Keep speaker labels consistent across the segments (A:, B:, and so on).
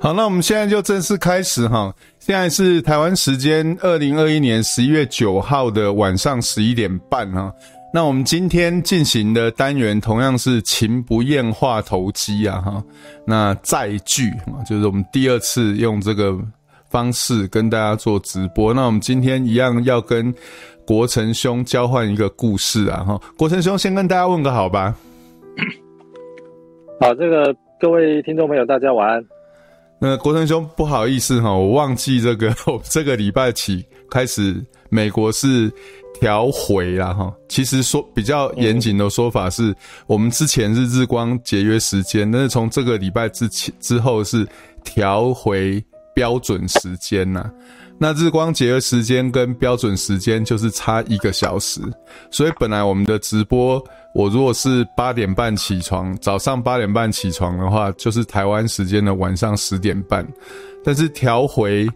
A: 好，那我们现在就正式开始哈。现在是台湾时间二零二一年十一月九号的晚上十一点半哈。那我们今天进行的单元同样是“情不厌话投机”啊哈。那再聚，就是我们第二次用这个方式跟大家做直播。那我们今天一样要跟国成兄交换一个故事啊哈。国成兄先跟大家问个好吧。
B: 好，这个各位听众朋友，大家晚安。
A: 那国成兄，不好意思哈，我忘记这个，我这个礼拜起开始，美国是调回啦哈。其实说比较严谨的说法是，我们之前是日光节约时间，但是从这个礼拜之前之后是调回标准时间呐。那日光节约时间跟标准时间就是差一个小时，所以本来我们的直播。我如果是八点半起床，早上八点半起床的话，就是台湾时间的晚上十点半。但是调回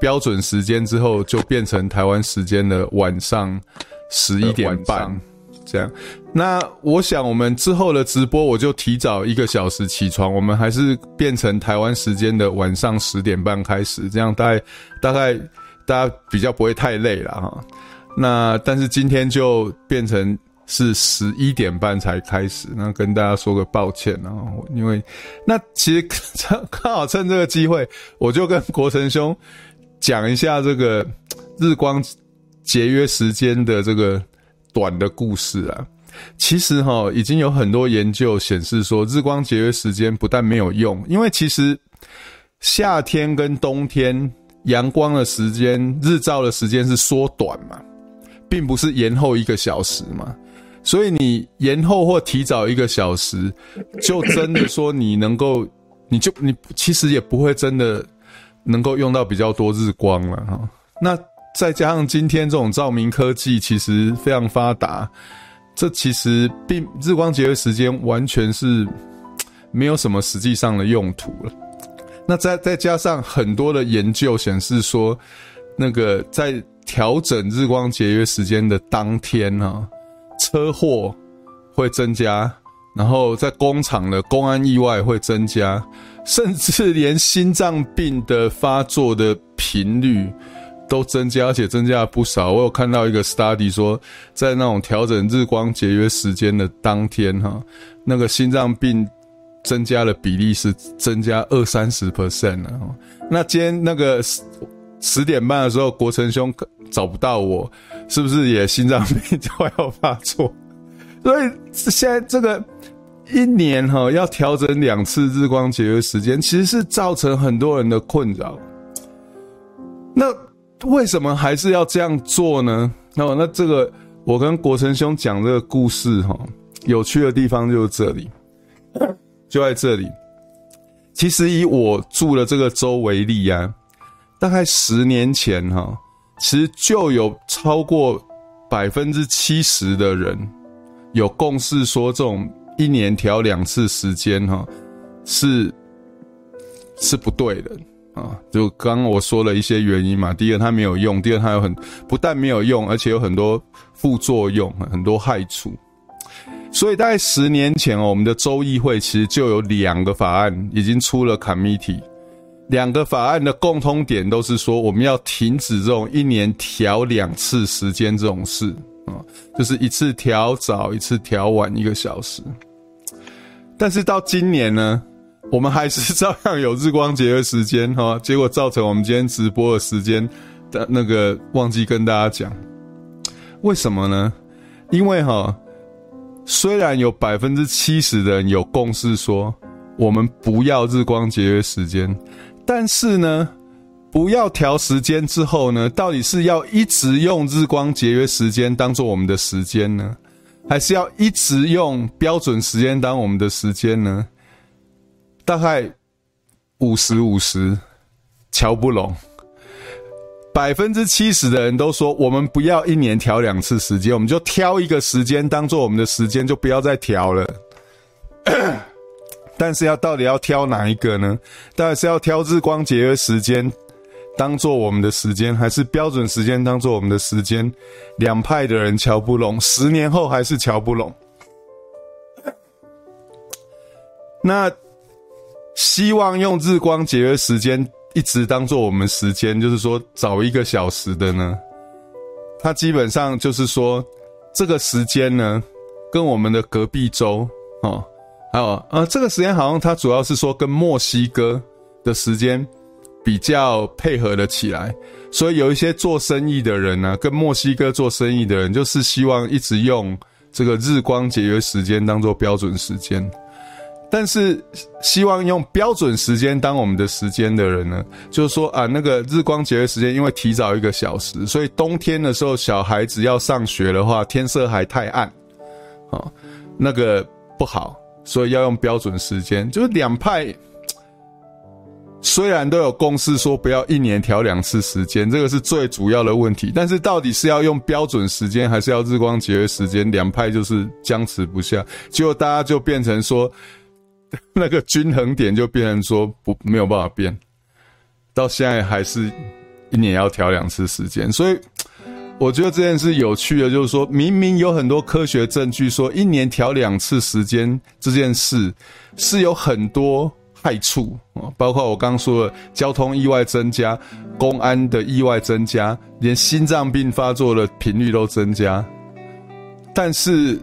A: 标准时间之后，就变成台湾时间的晚上十一点半。这样，那我想我们之后的直播，我就提早一个小时起床，我们还是变成台湾时间的晚上十点半开始。这样大概大概大家比较不会太累了哈。那但是今天就变成。是十一点半才开始，那跟大家说个抱歉，然后因为那其实 刚好趁这个机会，我就跟国成兄讲一下这个日光节约时间的这个短的故事啊。其实哈，已经有很多研究显示说，日光节约时间不但没有用，因为其实夏天跟冬天阳光的时间、日照的时间是缩短嘛，并不是延后一个小时嘛。所以你延后或提早一个小时，就真的说你能够，你就你其实也不会真的能够用到比较多日光了哈。那再加上今天这种照明科技其实非常发达，这其实并日光节约时间完全是没有什么实际上的用途了。那再再加上很多的研究显示说，那个在调整日光节约时间的当天哈。车祸会增加，然后在工厂的公安意外会增加，甚至连心脏病的发作的频率都增加，而且增加了不少。我有看到一个 study 说，在那种调整日光节约时间的当天，哈，那个心脏病增加的比例是增加二三十 percent 了。那今天那个十点半的时候，国成兄找不到我。是不是也心脏病就要发作？所以现在这个一年哈要调整两次日光节约时间，其实是造成很多人的困扰。那为什么还是要这样做呢？那那这个我跟国成兄讲这个故事哈，有趣的地方就是这里，就在这里。其实以我住的这个州为例啊，大概十年前哈。其实就有超过百分之七十的人有共识说，这种一年调两次时间哈，是是不对的啊。就刚刚我说了一些原因嘛，第一个它没有用，第二它有很不但没有用，而且有很多副作用，很多害处。所以大概十年前哦，我们的州议会其实就有两个法案已经出了 committee。两个法案的共通点都是说，我们要停止这种一年调两次时间这种事啊，就是一次调早，一次调晚一个小时。但是到今年呢，我们还是照样有日光节约时间哈，结果造成我们今天直播的时间的那个忘记跟大家讲，为什么呢？因为哈，虽然有百分之七十的人有共识说，我们不要日光节约时间。但是呢，不要调时间之后呢，到底是要一直用日光节约时间当做我们的时间呢，还是要一直用标准时间当我们的时间呢？大概五十五十，乔不拢。百分之七十的人都说，我们不要一年调两次时间，我们就挑一个时间当做我们的时间，就不要再调了。但是要到底要挑哪一个呢？到底是要挑日光节约时间当做我们的时间，还是标准时间当做我们的时间？两派的人乔不拢，十年后还是乔不拢。那希望用日光节约时间一直当做我们时间，就是说早一个小时的呢，它基本上就是说这个时间呢，跟我们的隔壁州哦，还有呃这个时间好像它主要是说跟墨西哥的时间比较配合了起来，所以有一些做生意的人呢、跟墨西哥做生意的人，就是希望一直用这个日光节约时间当做标准时间。但是希望用标准时间当我们的时间的人呢，就是说啊，那个日光节约时间，因为提早一个小时，所以冬天的时候小孩子要上学的话，天色还太暗，啊，那个不好，所以要用标准时间。就是两派虽然都有共识说不要一年调两次时间，这个是最主要的问题。但是到底是要用标准时间，还是要日光节约时间？两派就是僵持不下，结果大家就变成说。那个均衡点就变成说不没有办法变，到现在还是一年要调两次时间，所以我觉得这件事有趣的，就是说明明有很多科学证据说一年调两次时间这件事是有很多害处，包括我刚刚说的交通意外增加、公安的意外增加，连心脏病发作的频率都增加，但是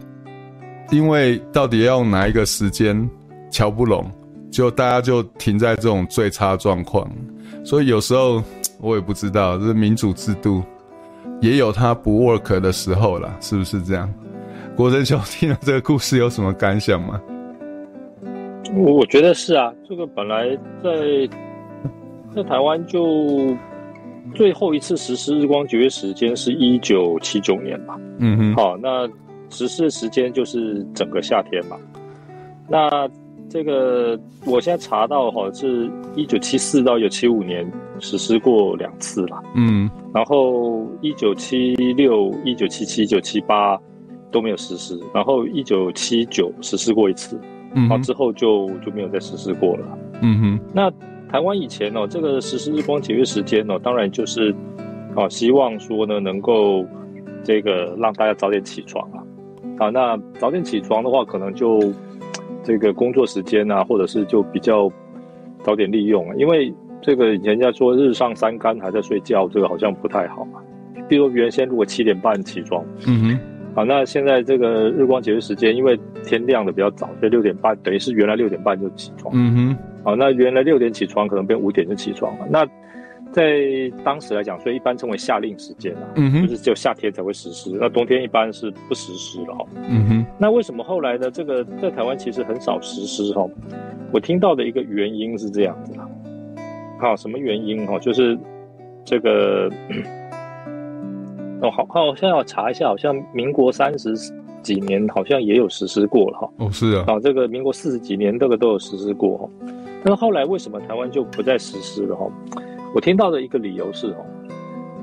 A: 因为到底要用哪一个时间？乔不拢，就大家就停在这种最差状况，所以有时候我也不知道，这民主制度也有它不 work 的时候啦，是不是这样？国珍兄听了这个故事有什么感想吗？
B: 我我觉得是啊，这个本来在在台湾就最后一次实施日光节约时间是一九七九年嘛，嗯哼，好，那实施的时间就是整个夏天嘛，那。这个我现在查到哈，是一九七四到一九七五年实施过两次了，嗯，然后一九七六、一九七七、一九七八都没有实施，然后一九七九实施过一次，嗯，然后之后就就没有再实施过了，嗯哼。那台湾以前哦，这个实施日光节约时间哦，当然就是啊，希望说呢，能够这个让大家早点起床啊，啊，那早点起床的话，可能就。这个工作时间啊，或者是就比较早点利用啊，因为这个人家说日上三竿还在睡觉，这个好像不太好嘛。比如原先如果七点半起床，嗯哼，好，那现在这个日光节约时间，因为天亮的比较早，所以六点半等于是原来六点半就起床，嗯哼，好，那原来六点起床可能变五点就起床了，那。在当时来讲，所以一般称为夏令时间啊，嗯哼，就是只有夏天才会实施，那冬天一般是不实施的哈。嗯哼，那为什么后来呢？这个在台湾其实很少实施哈。我听到的一个原因是这样子的，好，什么原因哈？就是这个 哦，好好，我现在要查一下，好像民国三十几年好像也有实施过了哈。
A: 哦，是啊，
B: 啊，这个民国四十几年这个都有实施过哈。但是后来为什么台湾就不再实施了哈？我听到的一个理由是哦，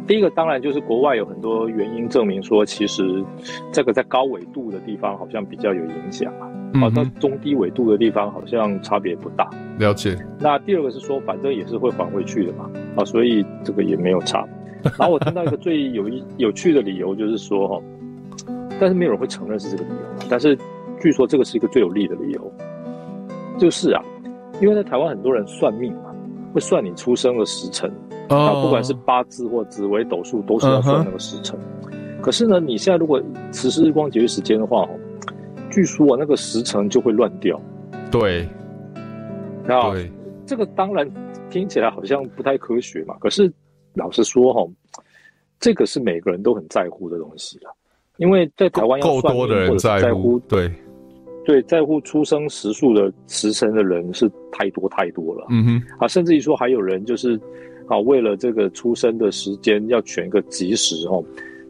B: 第一个当然就是国外有很多原因证明说，其实这个在高纬度的地方好像比较有影响啊，好，到中低纬度的地方好像差别不大。
A: 了解。
B: 那第二个是说，反正也是会还回去的嘛，啊，所以这个也没有差。然后我听到一个最有一 有趣的理由就是说哈，但是没有人会承认是这个理由，但是据说这个是一个最有利的理由，就是啊，因为在台湾很多人算命嘛。会算你出生的时辰，啊、oh.，不管是八字或紫微斗数，都是要算那个时辰。Uh -huh. 可是呢，你现在如果实施日光节约时间的话，据说啊，那个时辰就会乱掉。
A: 对，
B: 那这个当然听起来好像不太科学嘛。可是老实说哈，这个是每个人都很在乎的东西了，因为在台湾要算命，
A: 够多的人在乎，对。
B: 对，在乎出生时数的时辰的人是太多太多了。嗯哼，啊，甚至于说还有人就是，啊，为了这个出生的时间要选一个吉时哦，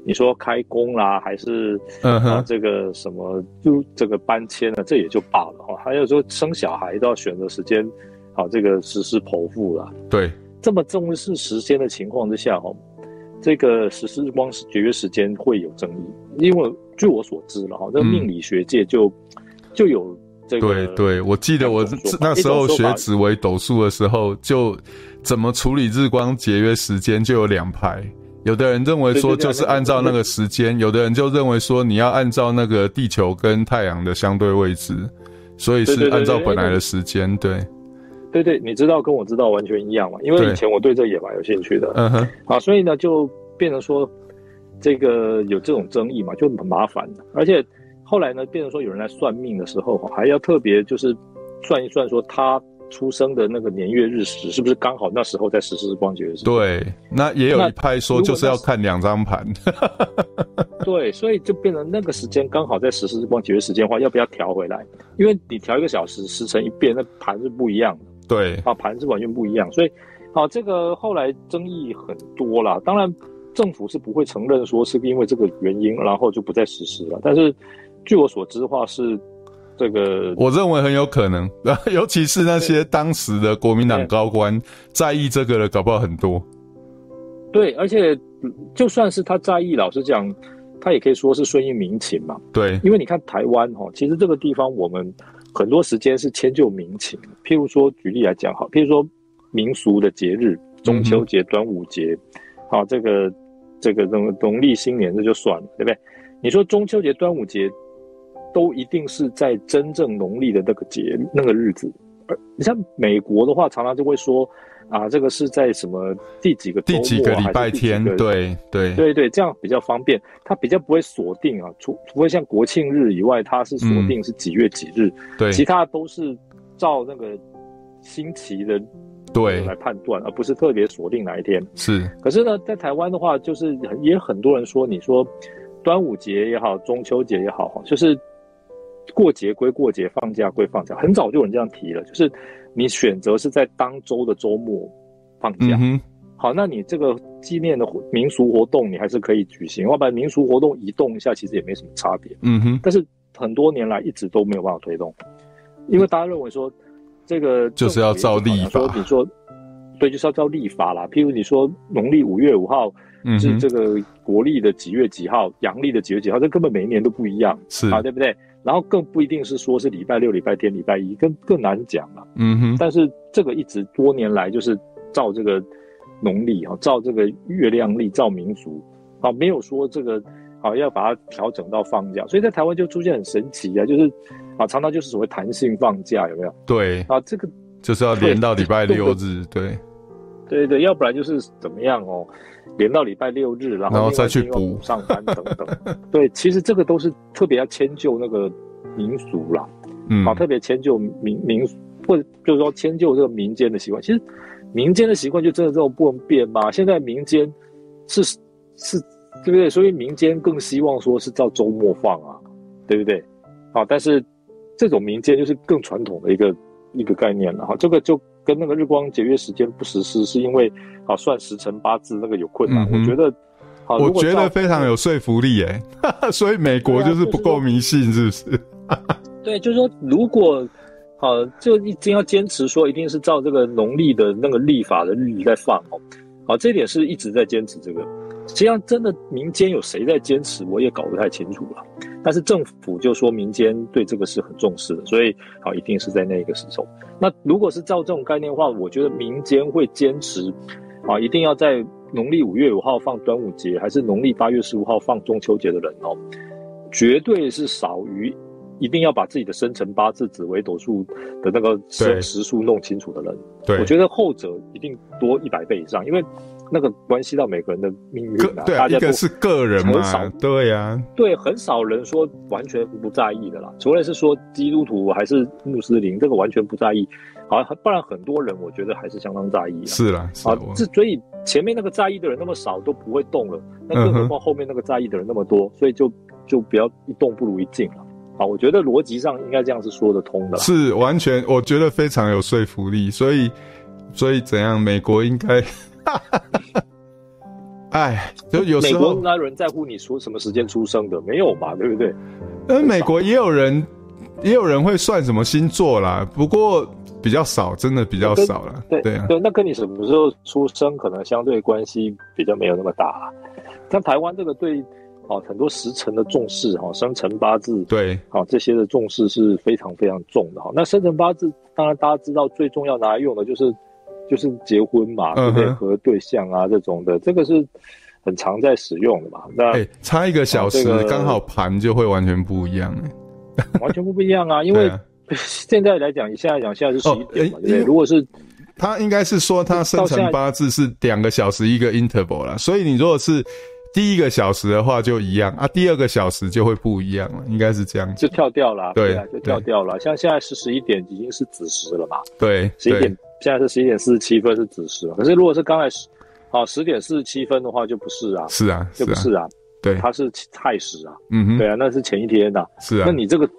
B: 你说开工啦，还是啊这个什么就这个搬迁呢，这也就罢了哈。还有说生小孩都要选择时间，啊，这个实施剖腹了。
A: 对，
B: 这么重视时间的情况之下哦，这个实施日光节约时间会有争议，因为据我所知了哈，这个命理学界就。就有这个，
A: 对对，我记得我那时候学紫微斗数的时候，就怎么处理日光节约时间就有两派，有的人认为说就是按照那个时间，有的人就认为说你要按照那个地球跟太阳的相对位置，所以是按照本来的时间，对。
B: 对对，你知道跟我知道完全一样嘛？因为以前我对这也蛮有兴趣的。嗯哼。啊，所以呢，就变成说，这个有这种争议嘛，就很麻烦的。而且后来呢，变成说有人来算命的时候，还要特别就是算一算，说他出生的那个年月日时是不是刚好那时候在实施日光节约时？
A: 对，那也有一派说就是要看两张盘。
B: 对，所以就变成那个时间刚好在实施日光节约时间的话，要不要调回来？因为你调一个小时，时辰一变，那盘是不一样的。
A: 对，
B: 啊，盘是完全不一样，所以，啊，这个后来争议很多啦。当然，政府是不会承认说是因为这个原因，然后就不再实施了。但是，据我所知的话，是这个，
A: 我认为很有可能，尤其是那些当时的国民党高官在意这个的，搞不好很多。
B: 对，而且就算是他在意，老实讲，他也可以说是顺应民情嘛。
A: 对，
B: 因为你看台湾哈，其实这个地方我们。很多时间是迁就民情，譬如说举例来讲，好，譬如说民俗的节日，中秋节、端午节，好，这个这个农农历新年这就算了，对不对？你说中秋节、端午节都一定是在真正农历的那个节那个日子，而你像美国的话，常常就会说。啊，这个是在什么第几个、啊、第几个礼拜天？对
A: 对
B: 对对，这样比较方便，它比较不会锁定啊，除除非像国庆日以外，它是锁定是几月几日，
A: 嗯、对，
B: 其他都是照那个星期的
A: 对
B: 来判断，而不是特别锁定哪一天。
A: 是，
B: 可是呢，在台湾的话，就是也很多人说，你说端午节也好，中秋节也好，就是过节归过节，放假归放假，很早就有人这样提了，就是。你选择是在当周的周末放假，嗯，好，那你这个纪念的民俗活动你还是可以举行，要不然民俗活动移动一下其实也没什么差别，嗯哼。但是很多年来一直都没有办法推动，因为大家认为说这个
A: 就是要照立法，
B: 说你说对，就是要照立法啦。譬如你说农历五月五号是这个国历的几月几号，阳历的几月几号，这根本每一年都不一样，
A: 是
B: 啊，对不对？然后更不一定是说是礼拜六、礼拜天、礼拜一，更更难讲了。嗯哼。但是这个一直多年来就是照这个农历啊，照这个月亮历，照民俗啊，没有说这个啊要把它调整到放假。所以在台湾就出现很神奇啊，就是啊常常就是所谓弹性放假，有没有？
A: 对。
B: 啊，这个
A: 就是要连到礼拜六日，对。
B: 对对对，要不然就是怎么样哦。连到礼拜六日，然后，
A: 然后再去补
B: 上班等等。对，其实这个都是特别要迁就那个民俗啦，嗯，啊，特别迁就民民，或者就是说迁就这个民间的习惯。其实民间的习惯就真的这种不能变吗？现在民间是是，对不对？所以民间更希望说是照周末放啊，对不对？啊，但是这种民间就是更传统的一个一个概念了哈，这个就。跟那个日光节约时间不实施，是因为啊算时辰八字那个有困难。嗯、我觉得，
A: 我觉得非常有说服力哎，所以美国就是不够迷信，是不是？
B: 对，就是说，如果好就一定要坚持说，一定是照这个农历的那个历法的日子在放哦。好，这点是一直在坚持这个。实际上，真的民间有谁在坚持，我也搞不太清楚了。但是政府就说民间对这个是很重视的，所以好一定是在那个时候。那如果是照这种概念的话，我觉得民间会坚持啊，一定要在农历五月五号放端午节，还是农历八月十五号放中秋节的人哦，绝对是少于一定要把自己的生辰八字、紫微斗数的那个时时数弄清楚的人。
A: 对，
B: 我觉得后者一定多一百倍以上，因为。那个关系到每个人的命运啊，
A: 对啊，一个是个人嘛，对呀、啊，
B: 对，很少人说完全不在意的啦，除了是说基督徒还是穆斯林，这个完全不在意，好，不然很多人我觉得还是相当在意。
A: 是啦，
B: 啊，这所以前面那个在意的人那么少都不会动了，那更何况后面那个在意的人那么多，所以就就不要一动不如一静了。啊，我觉得逻辑上应该这样是说得通的，
A: 是完全，我觉得非常有说服力，所以所以怎样，美国应该。哎，就有时候
B: 美国哪有人在乎你说什么时间出生的？没有吧，对不对？
A: 呃，美国也有人，也有人会算什么星座啦，不过比较少，真的比较少了。
B: 对对啊，对，那跟你什么时候出生可能相对关系比较没有那么大。像台湾这个对啊很多时辰的重视哈，生辰八字
A: 对
B: 啊这些的重视是非常非常重的哈。那生辰八字当然大家知道最重要拿来用的就是。就是结婚嘛，对不对？和对象啊这种的，这个是很常在使用的嘛。那、欸、
A: 差一个小时，刚好盘就会完全不一样，
B: 完全不不一样啊！因为 现在来讲，现在来讲，现在是十一点嘛，对不对？如果是
A: 他应该是说他生辰八字是两个小时一个 interval 啦，所以你如果是第一个小时的话就一样啊，第二个小时就会不一样了，应该是这样子，
B: 就跳掉了，
A: 对，
B: 对啊，就跳掉了。像现在是十一点，已经是子时了嘛？
A: 对，
B: 十一点，现在是十一点四十七分是子时了。可是如果是刚才十啊十点四十七分的话，就不是啊，
A: 是啊，
B: 就不是啊，
A: 对，
B: 它是亥时啊，
A: 嗯哼，
B: 对啊，那是前一天呐，
A: 是啊，
B: 那你这个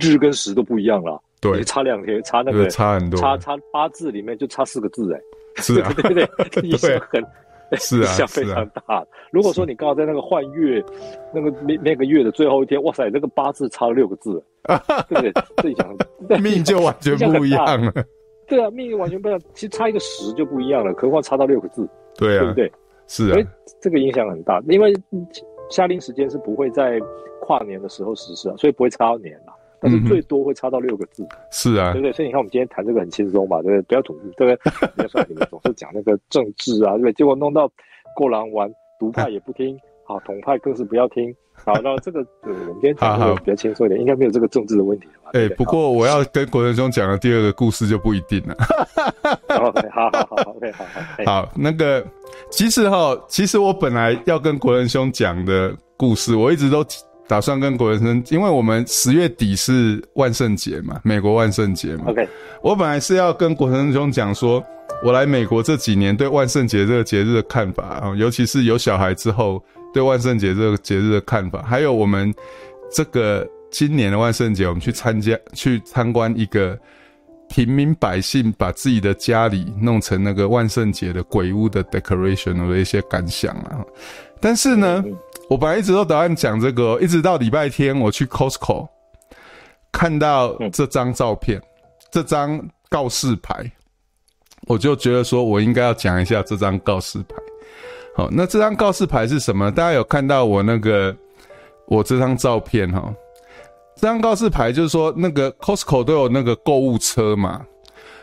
B: 日跟时都不一样了。
A: 对，
B: 差两天，差那个
A: 差很多，
B: 差差八字里面就差四个字，哎，
A: 是啊，
B: 对不对？影响很，
A: 是啊，
B: 影响非常大。如果说你刚好在那个换月，那个那那个月的最后一天，哇塞，那个八字差了六个字，对不对？这影响
A: 命就完全不一样了。
B: 对啊，命完全不一样，其实差一个时就不一样了，何况差到六个字，
A: 对啊，
B: 对不对？
A: 是啊，
B: 这个影响很大，因为夏令时间是不会在跨年的时候实施啊，所以不会差到年了。但是最多会差到六个字，
A: 是啊，
B: 对不对？所以你看，我们今天谈这个很轻松吧，对不对？不要吐字，对不对？别说你们总是讲那个政治啊，对不对？结果弄到过狼玩，独派也不听，好，统派更是不要听。好，那这个，对，我们今天讲的比较轻松一点，应该没有这个政治的问题吧？
A: 哎，不过我要跟国仁兄讲的第二个故事就不一定了。
B: OK，，好好好，OK，好好
A: 好，那个其实哈，其实我本来要跟国仁兄讲的故事，我一直都。打算跟国成兄，因为我们十月底是万圣节嘛，美国万圣节嘛。
B: OK，
A: 我本来是要跟国成兄讲说，我来美国这几年对万圣节这个节日的看法啊，尤其是有小孩之后对万圣节这个节日的看法，还有我们这个今年的万圣节，我们去参加去参观一个平民百姓把自己的家里弄成那个万圣节的鬼屋的 decoration 的一些感想啊，但是呢。嗯我本来一直都打算讲这个，一直到礼拜天我去 Costco 看到这张照片，这张告示牌，我就觉得说我应该要讲一下这张告示牌。好，那这张告示牌是什么？大家有看到我那个我这张照片哈？这张告示牌就是说，那个 Costco 都有那个购物车嘛。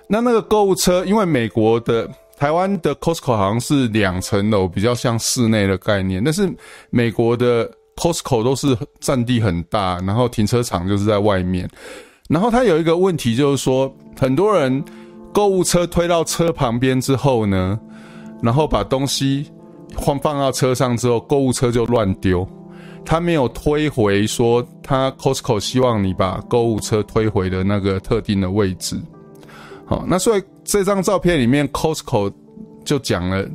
A: 那那个购物车，因为美国的。台湾的 Costco 好像是两层楼，比较像室内的概念。但是美国的 Costco 都是占地很大，然后停车场就是在外面。然后它有一个问题，就是说很多人购物车推到车旁边之后呢，然后把东西放放到车上之后，购物车就乱丢。他没有推回说他 Costco 希望你把购物车推回的那个特定的位置。好，那所以。这张照片里面，Costco 就讲了，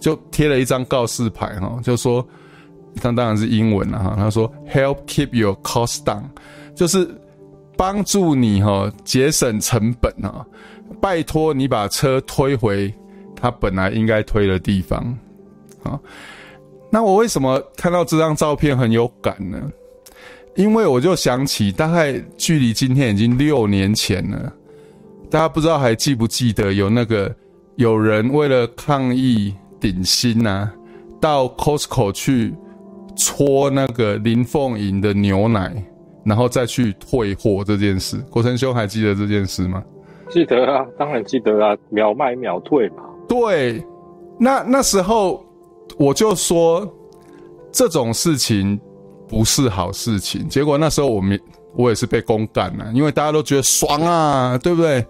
A: 就贴了一张告示牌哈，就说，他当然是英文了哈。他说：“Help keep your cost down”，就是帮助你哈节省成本啊，拜托你把车推回它本来应该推的地方啊。那我为什么看到这张照片很有感呢？因为我就想起，大概距离今天已经六年前了。大家不知道还记不记得有那个有人为了抗议顶薪呐、啊，到 Costco 去搓那个林凤营的牛奶，然后再去退货这件事。国成兄还记得这件事吗？
B: 记得啊，当然记得啊，秒卖秒退嘛。
A: 对，那那时候我就说这种事情不是好事情。结果那时候我们。我也是被公干了，因为大家都觉得爽啊，对不对？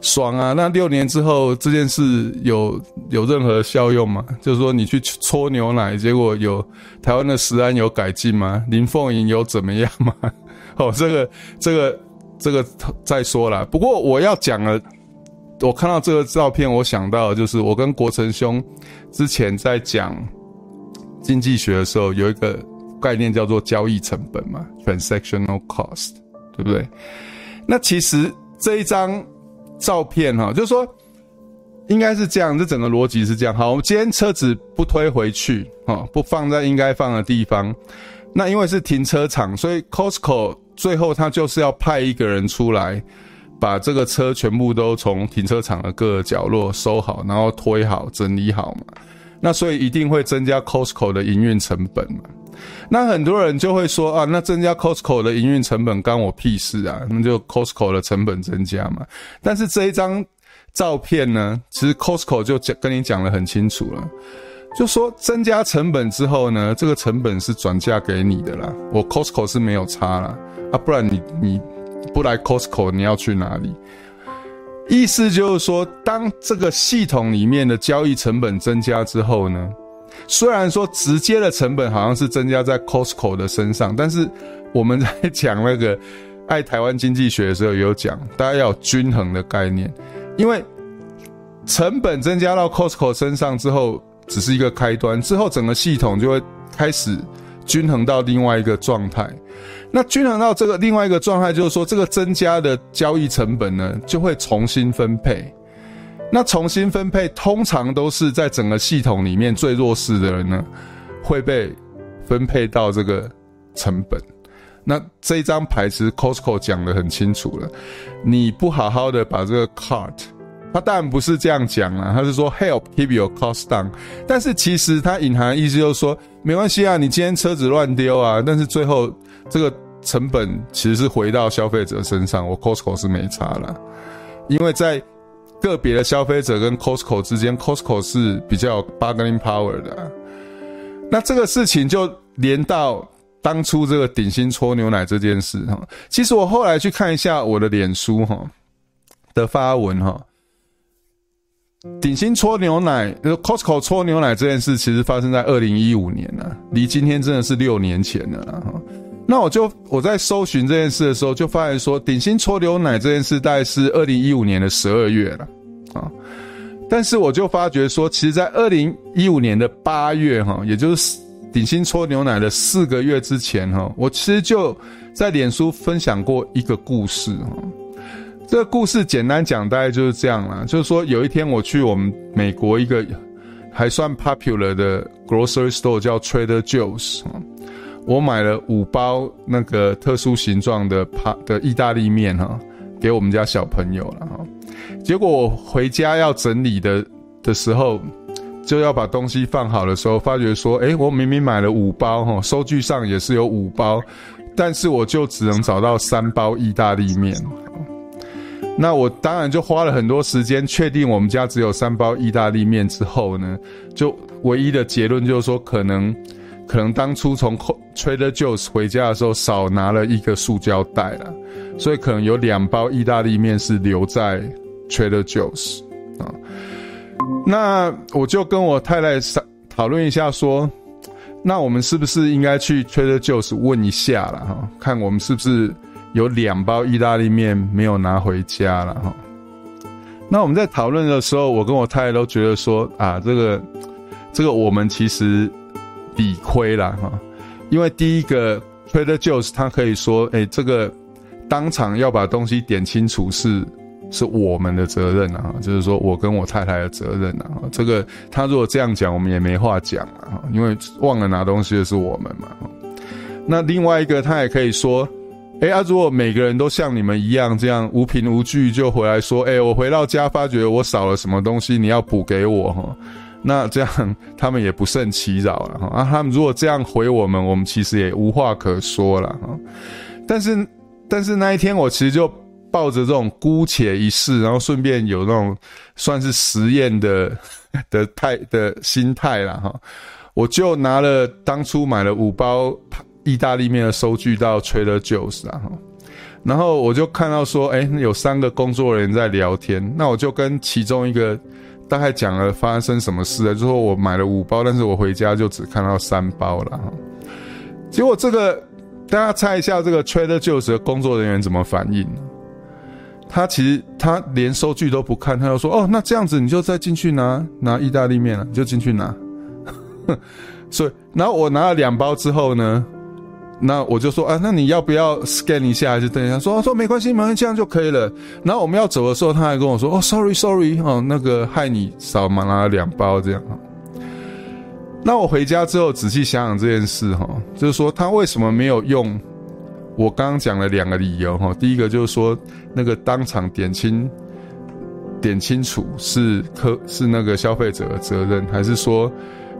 A: 爽啊！那六年之后这件事有有任何效用吗？就是说你去搓牛奶，结果有台湾的食安有改进吗？林凤营有怎么样吗？哦，这个这个这个再说了。不过我要讲了，我看到这个照片，我想到就是我跟国成兄之前在讲经济学的时候有一个。概念叫做交易成本嘛，transactional cost，对不对？那其实这一张照片哈，就是说应该是这样，这整个逻辑是这样。好，我们今天车子不推回去，哈，不放在应该放的地方。那因为是停车场，所以 Costco 最后他就是要派一个人出来，把这个车全部都从停车场的各个角落收好，然后推好、整理好嘛。那所以一定会增加 Costco 的营运成本嘛。那很多人就会说啊，那增加 Costco 的营运成本干我屁事啊？那就 Costco 的成本增加嘛。但是这一张照片呢，其实 Costco 就讲跟你讲得很清楚了，就说增加成本之后呢，这个成本是转嫁给你的啦，我 Costco 是没有差啦啊，不然你你不来 Costco，你要去哪里？意思就是说，当这个系统里面的交易成本增加之后呢，虽然说直接的成本好像是增加在 Costco 的身上，但是我们在讲那个爱台湾经济学的时候有讲，大家要有均衡的概念，因为成本增加到 Costco 身上之后，只是一个开端，之后整个系统就会开始均衡到另外一个状态。那均衡到这个另外一个状态，就是说，这个增加的交易成本呢，就会重新分配。那重新分配，通常都是在整个系统里面最弱势的人呢，会被分配到这个成本。那这张牌其实 Costco 讲得很清楚了，你不好好的把这个 cart，他当然不是这样讲了，他是说 help keep your cost down。但是其实他隐含的意思就是说，没关系啊，你今天车子乱丢啊，但是最后这个。成本其实是回到消费者身上，我 Costco 是没差啦，因为在个别的消费者跟 Costco 之间，Costco 是比较有 bargaining power 的。那这个事情就连到当初这个顶新搓牛奶这件事哈。其实我后来去看一下我的脸书哈的发文哈，顶新搓牛奶，Costco 搓牛奶这件事其实发生在二零一五年了，离今天真的是六年前了哈。那我就我在搜寻这件事的时候，就发现说，鼎新搓牛奶这件事大概是二零一五年的十二月了，啊，但是我就发觉说，其实，在二零一五年的八月哈，也就是鼎新搓牛奶的四个月之前哈，我其实就在脸书分享过一个故事哈。这个故事简单讲，大概就是这样啦，就是说有一天我去我们美国一个还算 popular 的 grocery store 叫 Trader Joe's 我买了五包那个特殊形状的帕的意大利面哈，给我们家小朋友了哈。结果我回家要整理的的时候，就要把东西放好的时候，发觉说，诶，我明明买了五包哈，收据上也是有五包，但是我就只能找到三包意大利面。那我当然就花了很多时间确定我们家只有三包意大利面之后呢，就唯一的结论就是说可能。可能当初从 Trader Joe's 回家的时候少拿了一个塑胶袋了，所以可能有两包意大利面是留在 Trader Joe's 啊。那我就跟我太太讨论一下，说，那我们是不是应该去 Trader Joe's 问一下了哈，看我们是不是有两包意大利面没有拿回家了哈。那我们在讨论的时候，我跟我太太都觉得说啊，这个这个我们其实。理亏了哈，因为第一个 Trader Joe's 他可以说，哎、欸，这个当场要把东西点清楚是是我们的责任啊，就是说我跟我太太的责任啊。这个他如果这样讲，我们也没话讲啊，因为忘了拿东西的是我们嘛。那另外一个他也可以说，哎、欸、啊，如果每个人都像你们一样这样无凭无据就回来说，哎、我回到家发觉我少了什么东西，你要补给我哈。那这样他们也不胜其扰了哈啊！他们如果这样回我们，我们其实也无话可说了哈。但是，但是那一天我其实就抱着这种姑且一试，然后顺便有那种算是实验的 的态的心态了哈。我就拿了当初买了五包意大利面的收据到 Trader Joe's 啊，然后我就看到说，哎，有三个工作人员在聊天，那我就跟其中一个。大概讲了发生什么事了，之后我买了五包，但是我回家就只看到三包了哈。结果这个大家猜一下，这个 Trader Joe's 的工作人员怎么反应？他其实他连收据都不看，他就说：“哦，那这样子你就再进去拿拿意大利面了，你就进去拿。”所以，然后我拿了两包之后呢？那我就说啊，那你要不要 scan 一下，还是等一下？说说没关系，没关系，这样就可以了。然后我们要走的时候，他还跟我说：“哦，sorry，sorry，哦，那个害你少拿了两包这样。”那我回家之后仔细想想这件事哈，就是说他为什么没有用我刚刚讲的两个理由哈？第一个就是说那个当场点清点清楚是客是那个消费者的责任，还是说？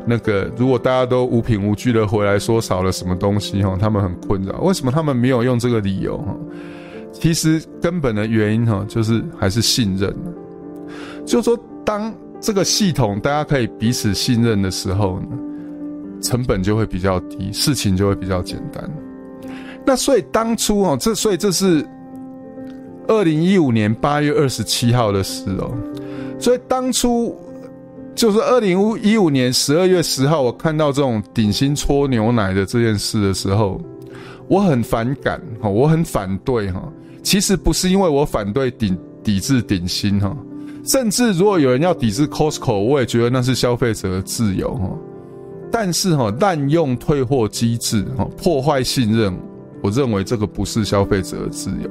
A: 那个，如果大家都无凭无据的回来说少了什么东西哈，他们很困扰。为什么他们没有用这个理由哈？其实根本的原因哈，就是还是信任。就是说，当这个系统大家可以彼此信任的时候呢，成本就会比较低，事情就会比较简单。那所以当初哈，这所以这是二零一五年八月二十七号的事哦。所以当初就是二零一五年十二月十号，我看到这种顶新搓牛奶的这件事的时候，我很反感哈，我很反对哈。其实不是因为我反对顶抵制顶新哈，甚至如果有人要抵制 Costco，我也觉得那是消费者的自由哈。但是哈，滥用退货机制哈，破坏信任，我认为这个不是消费者的自由，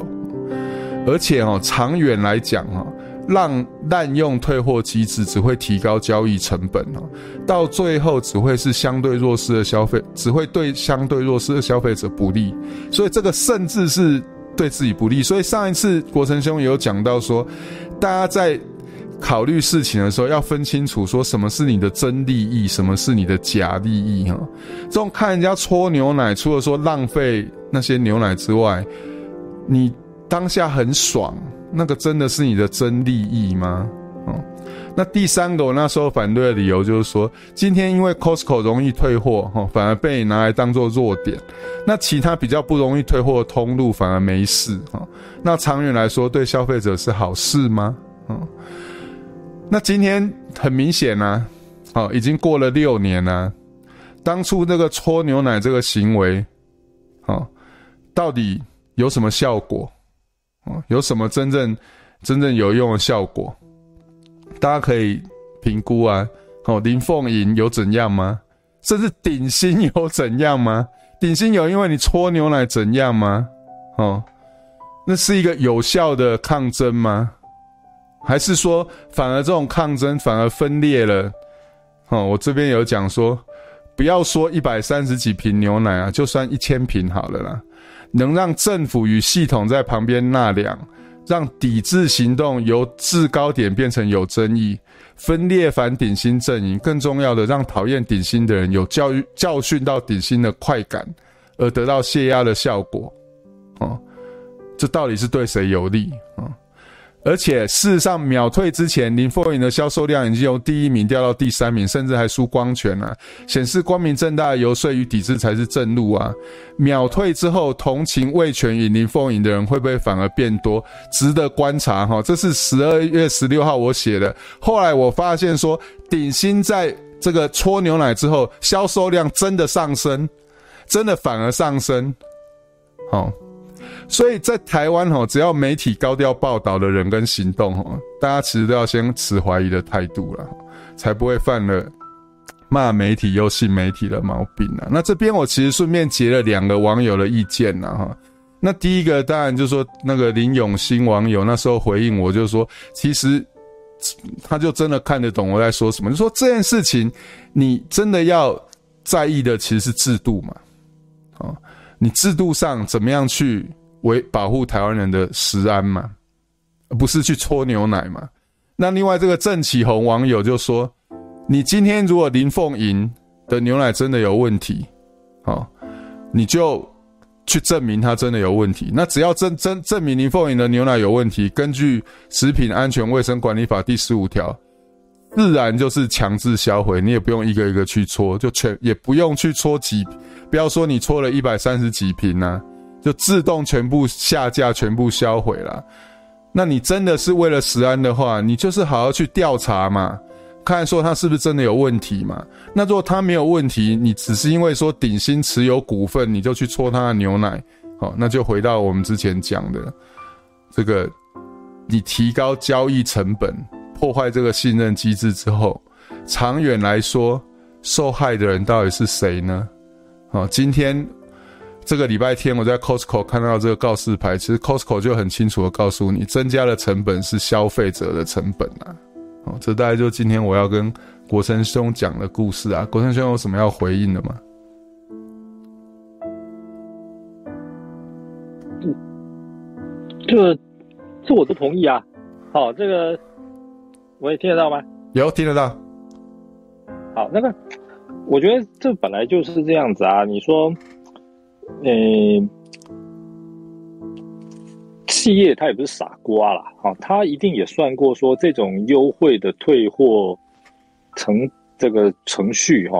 A: 而且哈，长远来讲哈，让滥用退货机制只会提高交易成本哦，到最后只会是相对弱势的消费，只会对相对弱势的消费者不利，所以这个甚至是。对自己不利，所以上一次国成兄也有讲到说，大家在考虑事情的时候要分清楚，说什么是你的真利益，什么是你的假利益哈。这种看人家搓牛奶，除了说浪费那些牛奶之外，你当下很爽，那个真的是你的真利益吗？哦那第三个，我那时候反对的理由就是说，今天因为 Costco 容易退货，哈，反而被你拿来当做弱点。那其他比较不容易退货的通路反而没事，哈。那长远来说，对消费者是好事吗？嗯。那今天很明显啊，哦，已经过了六年了。当初那个搓牛奶这个行为，哦，到底有什么效果？哦，有什么真正真正有用的效果？大家可以评估啊，哦，林凤营有怎样吗？甚至顶新有怎样吗？顶新有因为你搓牛奶怎样吗？哦，那是一个有效的抗争吗？还是说反而这种抗争反而分裂了？哦，我这边有讲说，不要说一百三十几瓶牛奶啊，就算一千瓶好了啦，能让政府与系统在旁边纳凉。让抵制行动由制高点变成有争议，分裂反顶薪阵营。更重要的，让讨厌顶薪的人有教育教训到顶薪的快感，而得到泄压的效果。哦，这到底是对谁有利？而且事实上，秒退之前，林凤营的销售量已经由第一名掉到第三名，甚至还输光权了，显示光明正大的游说与抵制才是正路啊！秒退之后，同情味全与林凤营的人会不会反而变多？值得观察哈。这是十二月十六号我写的，后来我发现说，鼎新在这个搓牛奶之后，销售量真的上升，真的反而上升，好。所以在台湾吼，只要媒体高调报道的人跟行动吼，大家其实都要先持怀疑的态度了，才不会犯了骂媒体又信媒体的毛病啊。那这边我其实顺便截了两个网友的意见呐哈。那第一个当然就是说那个林永新网友那时候回应我，就说其实 他就真的看得懂我在说什么，就说这件事情你真的要在意的其实是制度嘛，啊，你制度上怎么样去。为保护台湾人的食安嘛，不是去搓牛奶嘛？那另外这个郑启宏网友就说：“你今天如果林凤营的牛奶真的有问题，好，你就去证明它真的有问题。那只要证证证明林凤营的牛奶有问题，根据《食品安全卫生管理法》第十五条，自然就是强制销毁，你也不用一个一个去搓，就全也不用去搓几，不要说你搓了一百三十几瓶呐、啊。”就自动全部下架，全部销毁了。那你真的是为了食安的话，你就是好好去调查嘛，看说他是不是真的有问题嘛。那如果他没有问题，你只是因为说鼎新持有股份，你就去搓他的牛奶，好，那就回到我们之前讲的这个，你提高交易成本，破坏这个信任机制之后，长远来说，受害的人到底是谁呢？好，今天。这个礼拜天我在 Costco 看到这个告示牌，其实 Costco 就很清楚的告诉你，增加的成本是消费者的成本啊。哦，这大概就今天我要跟国成兄讲的故事啊。国成兄有什么要回应的吗？
B: 嗯，这这我都同意啊。好，这个我也听得到吗？
A: 有听得到。
B: 好，那个我觉得这本来就是这样子啊。你说。呃、欸，企业他也不是傻瓜啦，哈，他一定也算过说这种优惠的退货程这个程序哈，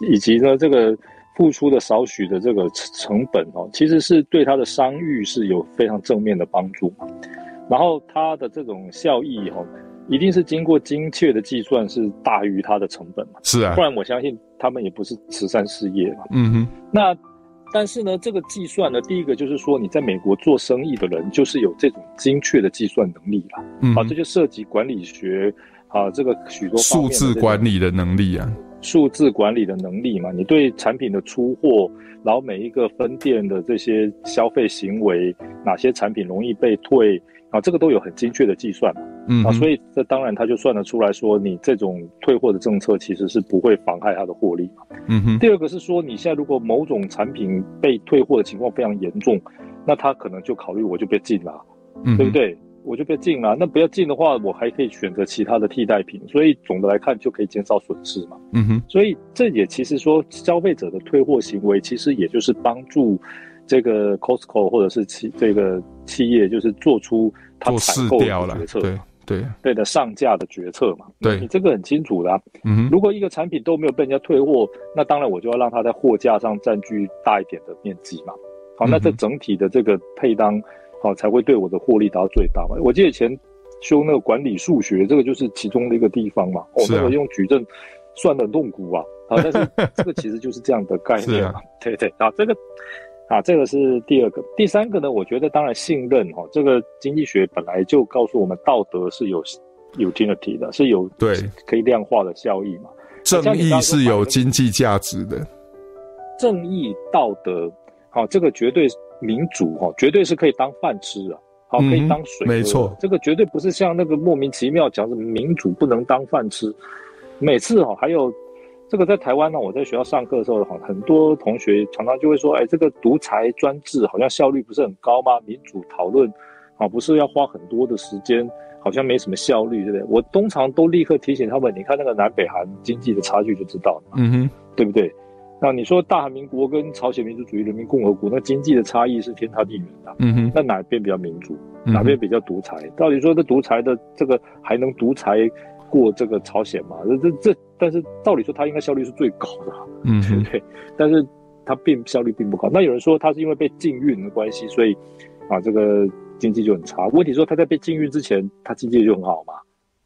B: 以及呢这个付出的少许的这个成本哦，其实是对他的商誉是有非常正面的帮助。然后它的这种效益哈，一定是经过精确的计算，是大于它的成本嘛？
A: 是啊，
B: 不然我相信他们也不是慈善事业嘛。
A: 嗯哼。
B: 那但是呢，这个计算呢，第一个就是说，你在美国做生意的人就是有这种精确的计算能力啦。
A: 嗯，
B: 啊，这就涉及管理学啊，这个许多
A: 数字管理的能力啊。
B: 数字管理的能力嘛，你对产品的出货，然后每一个分店的这些消费行为，哪些产品容易被退啊，这个都有很精确的计算嘛。
A: 嗯，
B: 啊，所以这当然他就算得出来说，你这种退货的政策其实是不会妨害他的获利嘛。
A: 嗯哼。
B: 第二个是说，你现在如果某种产品被退货的情况非常严重，那他可能就考虑我就被禁了，
A: 嗯，
B: 对不对？我就不要进了，那不要进的话，我还可以选择其他的替代品，所以总的来看就可以减少损失嘛。
A: 嗯哼，
B: 所以这也其实说消费者的退货行为，其实也就是帮助这个 Costco 或者是企这个企业，就是做出他采购的决策，
A: 对对
B: 对的上架的决策嘛。
A: 对，
B: 你这个很清楚的啊。
A: 嗯，
B: 如果一个产品都没有被人家退货，那当然我就要让它在货架上占据大一点的面积嘛。好，那这整体的这个配当。好，才会对我的获利达到最大嘛。我记得以前修那个管理数学，这个就是其中的一个地方嘛。哦，那个用矩阵算得很痛苦啊。好，但是这个其实就是这样的概念嘛。对对啊，这个啊，这个是第二个。第三个呢，我觉得当然信任哈。这个经济学本来就告诉我们，道德是有 utility 的，是有对可以量化的效益嘛。
A: 正义是有经济价值的。
B: 正义道德，好，这个绝对。民主哈，绝对是可以当饭吃啊，好，可以当水。嗯，没错，这个绝对不是像那个莫名其妙讲什么民主不能当饭吃。每次哈，还有这个在台湾呢，我在学校上课的时候，哈，很多同学常常就会说，哎，这个独裁专制好像效率不是很高吗？民主讨论啊，不是要花很多的时间，好像没什么效率，对不对？我通常都立刻提醒他们，你看那个南北韩经济的差距就知道了，
A: 嗯哼，
B: 对不对？那你说大韩民国跟朝鲜民主主义人民共和国，那经济的差异是天差地远的。
A: 嗯哼，
B: 那哪边比较民主，哪边比较独裁？到底说这独裁的这个还能独裁过这个朝鲜吗？这这这，但是道理说它应该效率是最高的，
A: 嗯，
B: 对 不对？但是它并效率并不高。那有人说它是因为被禁运的关系，所以啊这个经济就很差。问题说它在被禁运之前，它经济就很好嘛？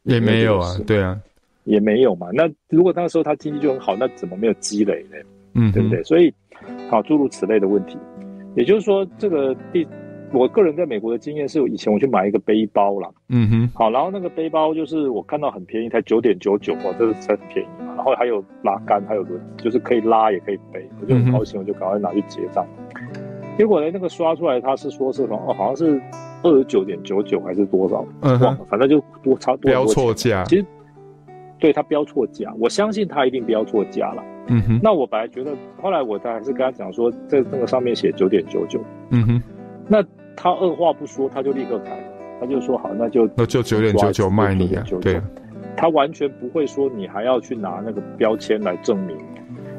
A: 也没有啊，对啊，
B: 也没有嘛。那如果那个时候它经济就很好，那怎么没有积累呢？
A: 嗯，
B: 对不对？所以，好，诸如此类的问题，也就是说，这个第，我个人在美国的经验是，以前我去买一个背包啦，
A: 嗯哼，
B: 好，然后那个背包就是我看到很便宜，才九点九九哦，这个才很便宜嘛。然后还有拉杆，还有轮，就是可以拉也可以背，我就很高兴，我就赶快拿去结账。嗯、结果呢，那个刷出来他是说是哦，好像是二十九点九九还是多少，忘了，反正就多差多
A: 标错价，
B: 其实。对他标错价，我相信他一定标错价了。
A: 嗯哼，
B: 那我本来觉得，后来我还是跟他讲说，在那个上面写九点九九。
A: 嗯哼，
B: 那他二话不说，他就立刻改，他就说好，那就
A: 那就九点九九卖你啊。对，
B: 他完全不会说你还要去拿那个标签来证明，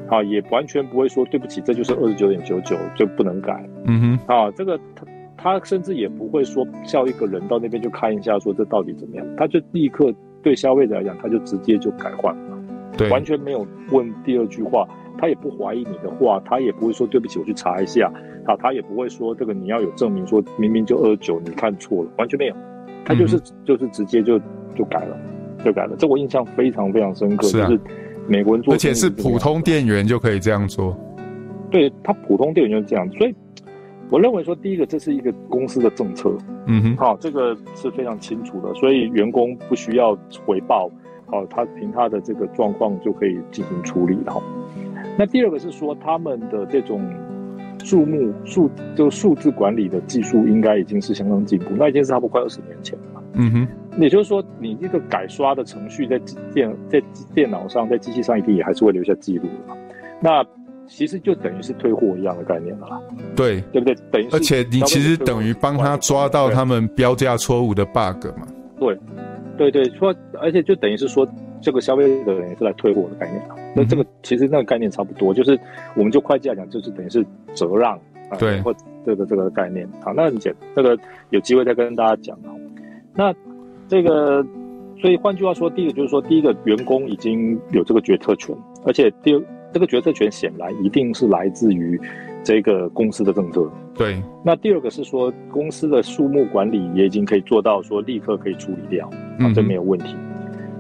B: 啊，也完全不会说对不起，这就是二十九点九九就不能改。
A: 嗯哼，
B: 啊，这个他他甚至也不会说叫一个人到那边去看一下，说这到底怎么样，他就立刻。对消费者来讲，他就直接就改换了，
A: 对，
B: 完全没有问第二句话，他也不怀疑你的话，他也不会说对不起，我去查一下，啊，他也不会说这个你要有证明，说明明就二九，你看错了，完全没有，他就是、嗯、就是直接就就改了，就改了，这我印象非常非常深刻，是啊、就是美国人做，
A: 而且是普通店员就可以这样做，
B: 对他普通店员就这样，所以。我认为说，第一个这是一个公司的政策，
A: 嗯哼，
B: 好，这个是非常清楚的，所以员工不需要回报，好，他凭他的这个状况就可以进行处理了。那第二个是说，他们的这种数目数就数字管理的技术应该已经是相当进步，那已经是差不多快二十年前了嘛，
A: 嗯哼，
B: 也就是说，你这个改刷的程序在电在电脑上在机器上一定也还是会留下记录的嘛，那。其实就等于是退货一样的概念了啦，
A: 对
B: 对不对？等于，
A: 而且你其实等于帮他抓到他们标价错误的 bug 嘛。
B: 对，对对，说而且就等于是说，这个消费者等于是来退货的概念啊。那这个其实那个概念差不多，就是我们就会计来讲，就是等于是折让啊，
A: 对，
B: 或这个这个概念。好，那很简，这个有机会再跟大家讲啊。那这个，所以换句话说，第一个就是说，第一个员工已经有这个决策权，而且第二。这个决策权显然一定是来自于这个公司的政策。
A: 对。
B: 那第二个是说，公司的数目管理也已经可以做到说立刻可以处理掉，啊，这没有问题。嗯、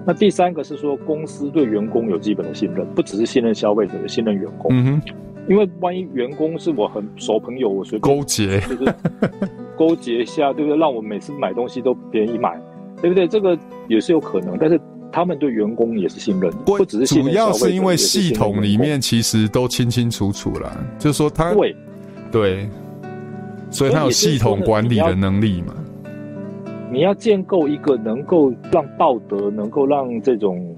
B: 那第三个是说，公司对员工有基本的信任，不只是信任消费者，也信任员工。嗯哼。因为万一员工是我很熟朋友，我随便
A: 勾结，
B: 就是 勾结一下，对不对？让我每次买东西都便宜买，对不对？这个也是有可能，但是。他们对员工也是信任，不只是信任，
A: 主要是因为系统里面其实都清清楚楚了，就是说他对对，所以他有系统管理的能力嘛。
B: 你要建构一个能够让道德能够让这种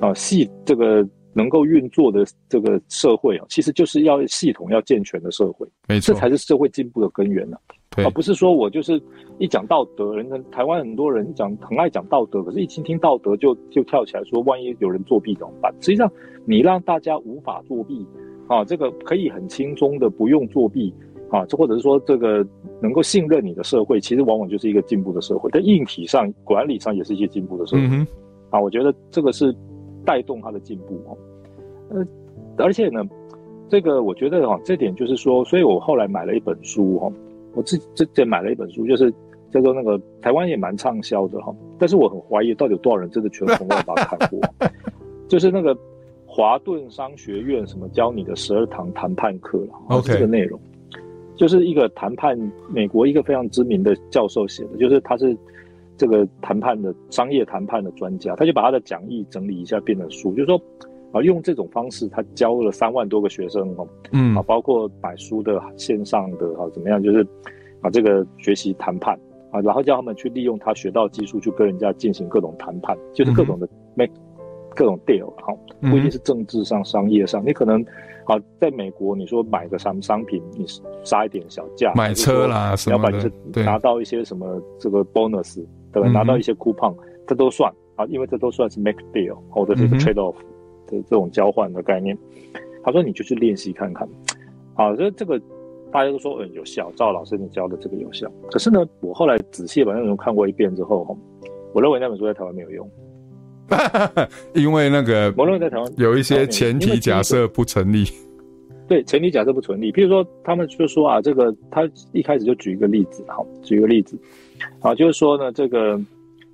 B: 啊系这个能够运作的这个社会啊，其实就是要系统要健全的社会，
A: 没错，
B: 这才是社会进步的根源呢。而不是说我就是一讲道德，人台湾很多人讲很爱讲道德，可是一听听道德就就跳起来说，万一有人作弊怎么办？实际上，你让大家无法作弊，啊，这个可以很轻松的不用作弊，啊，这或者是说这个能够信任你的社会，其实往往就是一个进步的社会，在硬体上、管理上也是一些进步的社会。嗯、啊，我觉得这个是带动它的进步哦。呃，而且呢，这个我觉得哈，这点就是说，所以我后来买了一本书哈。我自己之前买了一本书，就是叫做那个台湾也蛮畅销的哈，但是我很怀疑到底有多少人真的全从外把它看过，就是那个华顿商学院什么教你的十二堂谈判课了，OK，这个内容就是一个谈判，美国一个非常知名的教授写的，就是他是这个谈判的商业谈判的专家，他就把他的讲义整理一下变成书，就是说。啊，用这种方式，他教了三万多个学生哦，嗯，啊，包括买书的、线上的，啊，怎么样，就是啊，这个学习谈判啊，然后叫他们去利用他学到的技术去跟人家进行各种谈判，就是各种的 make、嗯、各种 deal，好，不一定是政治上、商业上，你可能啊，在美国，你说买个什么商品，你杀一点小价，
A: 买车啦什么的，要把
B: 你拿到一些什么这个 bonus，对吧？拿到一些 coupon，这都算啊，因为这都算是 make deal 或者是 trade off。嗯这种交换的概念，他说你就去练习看看，好，这这个大家都说嗯有效，赵老师你教的这个有效。可是呢，我后来仔细把那本书看过一遍之后，我认为那本书在台湾没有用，
A: 因为那个
B: 我认为在台湾
A: 有一些前提假设不成立。
B: 对，前提假设不成立。譬如说，他们就说啊，这个他一开始就举一个例子，好，举一个例子，啊，就是说呢，这个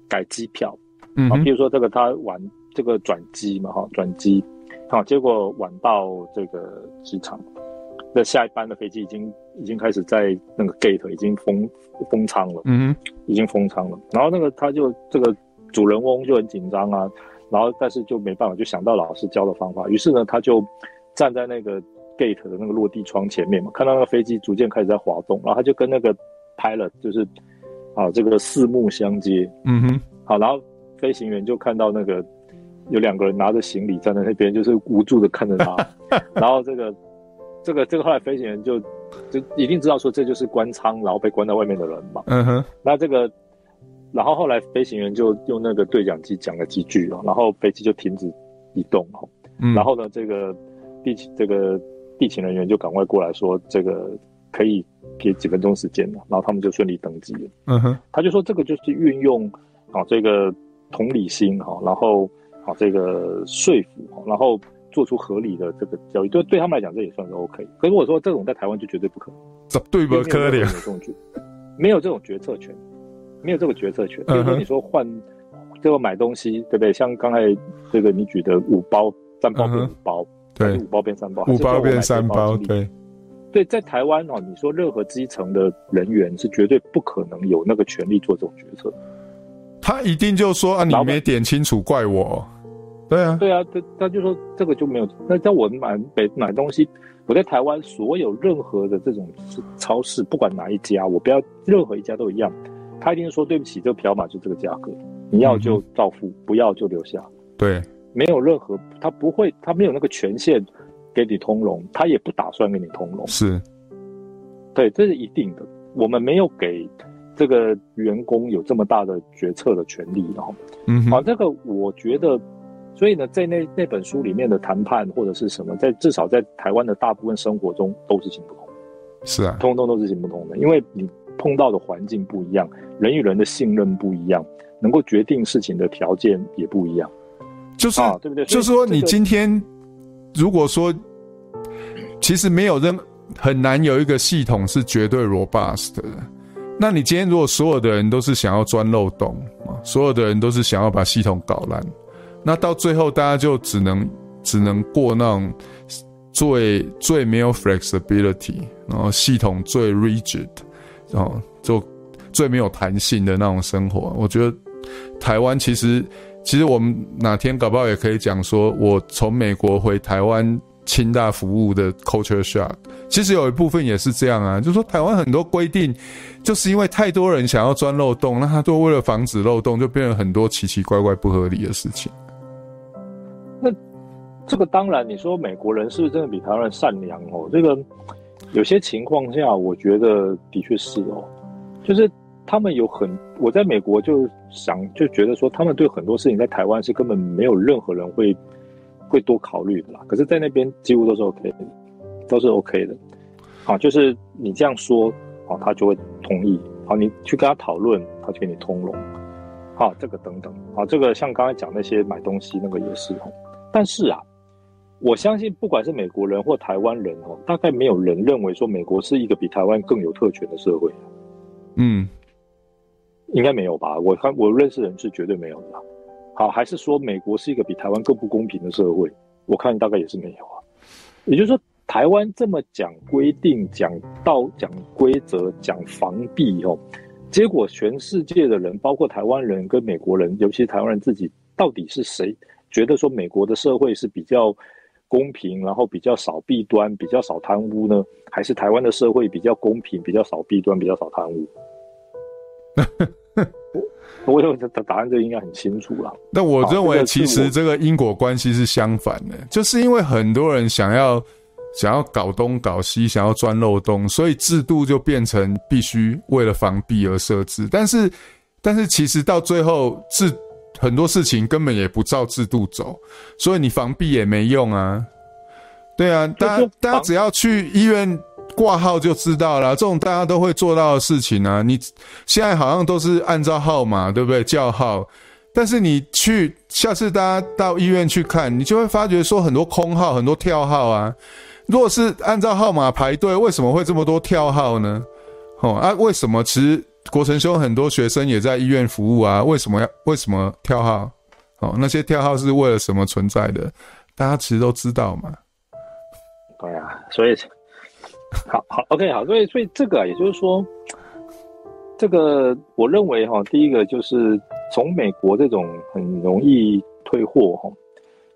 B: 改机票，嗯，譬如说这个他玩。这个转机嘛，哈，转机，好，结果晚到这个机场，那下一班的飞机已经已经开始在那个 gate 已经封封舱了，嗯，已经封舱了。然后那个他就这个主人翁就很紧张啊，然后但是就没办法，就想到老师教的方法，于是呢，他就站在那个 gate 的那个落地窗前面嘛，看到那个飞机逐渐开始在滑动，然后他就跟那个 pilot 就是啊这个四目相接，嗯哼，好，然后飞行员就看到那个。有两个人拿着行李站在那边，就是无助的看着他。然后这个，这个，这个后来飞行员就就一定知道说这就是关舱，然后被关在外面的人嘛。嗯哼。那这个，然后后来飞行员就用那个对讲机讲了几句哦，然后飞机就停止移动。嗯。然后呢，这个地勤这个地勤人员就赶快过来说，这个可以给几分钟时间了。然后他们就顺利登机了。嗯哼。他就说这个就是运用啊这个同理心哈，然后。啊，这个说服，然后做出合理的这个交易，对对他们来讲，这也算是 OK。可是我说这种在台湾就绝对不可能，
A: 对不可能？
B: 没有这种决策权，没有这个决策权。比如说你说换这个买东西，对不对？像刚才这个你举的五包三包变五包，对，五包变三包，
A: 五包变三包，对。
B: 对，在台湾哦，你说任何基层的人员是绝对不可能有那个权利做这种决策。
A: 他一定就说啊，你没点清楚，怪我。对啊，
B: 对啊，他他就说这个就没有。那在我买北买东西，我在台湾所有任何的这种超市，不管哪一家，我不要任何一家都一样，他一定说对不起，这个条码就这个价格，你要就照付，嗯、不要就留下。
A: 对，
B: 没有任何，他不会，他没有那个权限给你通融，他也不打算给你通融。
A: 是，
B: 对，这是一定的。我们没有给这个员工有这么大的决策的权利，然后，嗯，好，这个我觉得。所以呢，在那那本书里面的谈判或者是什么，在至少在台湾的大部分生活中都是行不通。
A: 是啊，
B: 通通都是行不通的，因为你碰到的环境不一样，人与人的信任不一样，能够决定事情的条件也不一样。
A: 就是啊，对不对？就是说，你今天如果说，其实没有任很难有一个系统是绝对 robust 的。那你今天如果所有的人都是想要钻漏洞啊，所有的人都是想要把系统搞烂，那到最后大家就只能只能过那种最最没有 flexibility，然后系统最 rigid，哦就最没有弹性的那种生活。我觉得台湾其实其实我们哪天搞不好也可以讲说，我从美国回台湾。清大服务的 culture shock，其实有一部分也是这样啊，就是说台湾很多规定，就是因为太多人想要钻漏洞，那他都为了防止漏洞，就变成很多奇奇怪怪不合理的事情。
B: 那这个当然，你说美国人是不是真的比台湾人善良哦？这个有些情况下，我觉得的确是哦，就是他们有很，我在美国就想就觉得说，他们对很多事情在台湾是根本没有任何人会。会多考虑的啦，可是，在那边几乎都是 OK 的，都是 OK 的。啊，就是你这样说，好，他就会同意。好，你去跟他讨论，他就给你通融。好，这个等等。啊，这个像刚才讲那些买东西那个也是哦。但是啊，我相信不管是美国人或台湾人哦，大概没有人认为说美国是一个比台湾更有特权的社会。嗯，应该没有吧？我看我认识的人是绝对没有的。好，还是说美国是一个比台湾更不公平的社会？我看大概也是没有啊。也就是说，台湾这么讲规定、讲道、讲规则、讲防弊哦，结果全世界的人，包括台湾人跟美国人，尤其是台湾人自己，到底是谁觉得说美国的社会是比较公平，然后比较少弊端、比较少贪污呢？还是台湾的社会比较公平、比较少弊端、比较少贪污？我有的答案就应该很清楚了。
A: 那我认为，其实这个因果关系是相反的，就是因为很多人想要想要搞东搞西，想要钻漏洞，所以制度就变成必须为了防弊而设置。但是，但是其实到最后，制很多事情根本也不照制度走，所以你防避也没用啊。对啊，大家大家只要去医院。挂号就知道了，这种大家都会做到的事情啊。你现在好像都是按照号码，对不对？叫号，但是你去下次大家到医院去看，你就会发觉说很多空号，很多跳号啊。如果是按照号码排队，为什么会这么多跳号呢？哦啊，为什么？其实国成兄很多学生也在医院服务啊，为什么要为什么跳号？哦，那些跳号是为了什么存在的？大家其实都知道嘛。
B: 对啊，所以。好好，OK，好，所以所以这个啊，也就是说，这个我认为哈，第一个就是从美国这种很容易退货哈，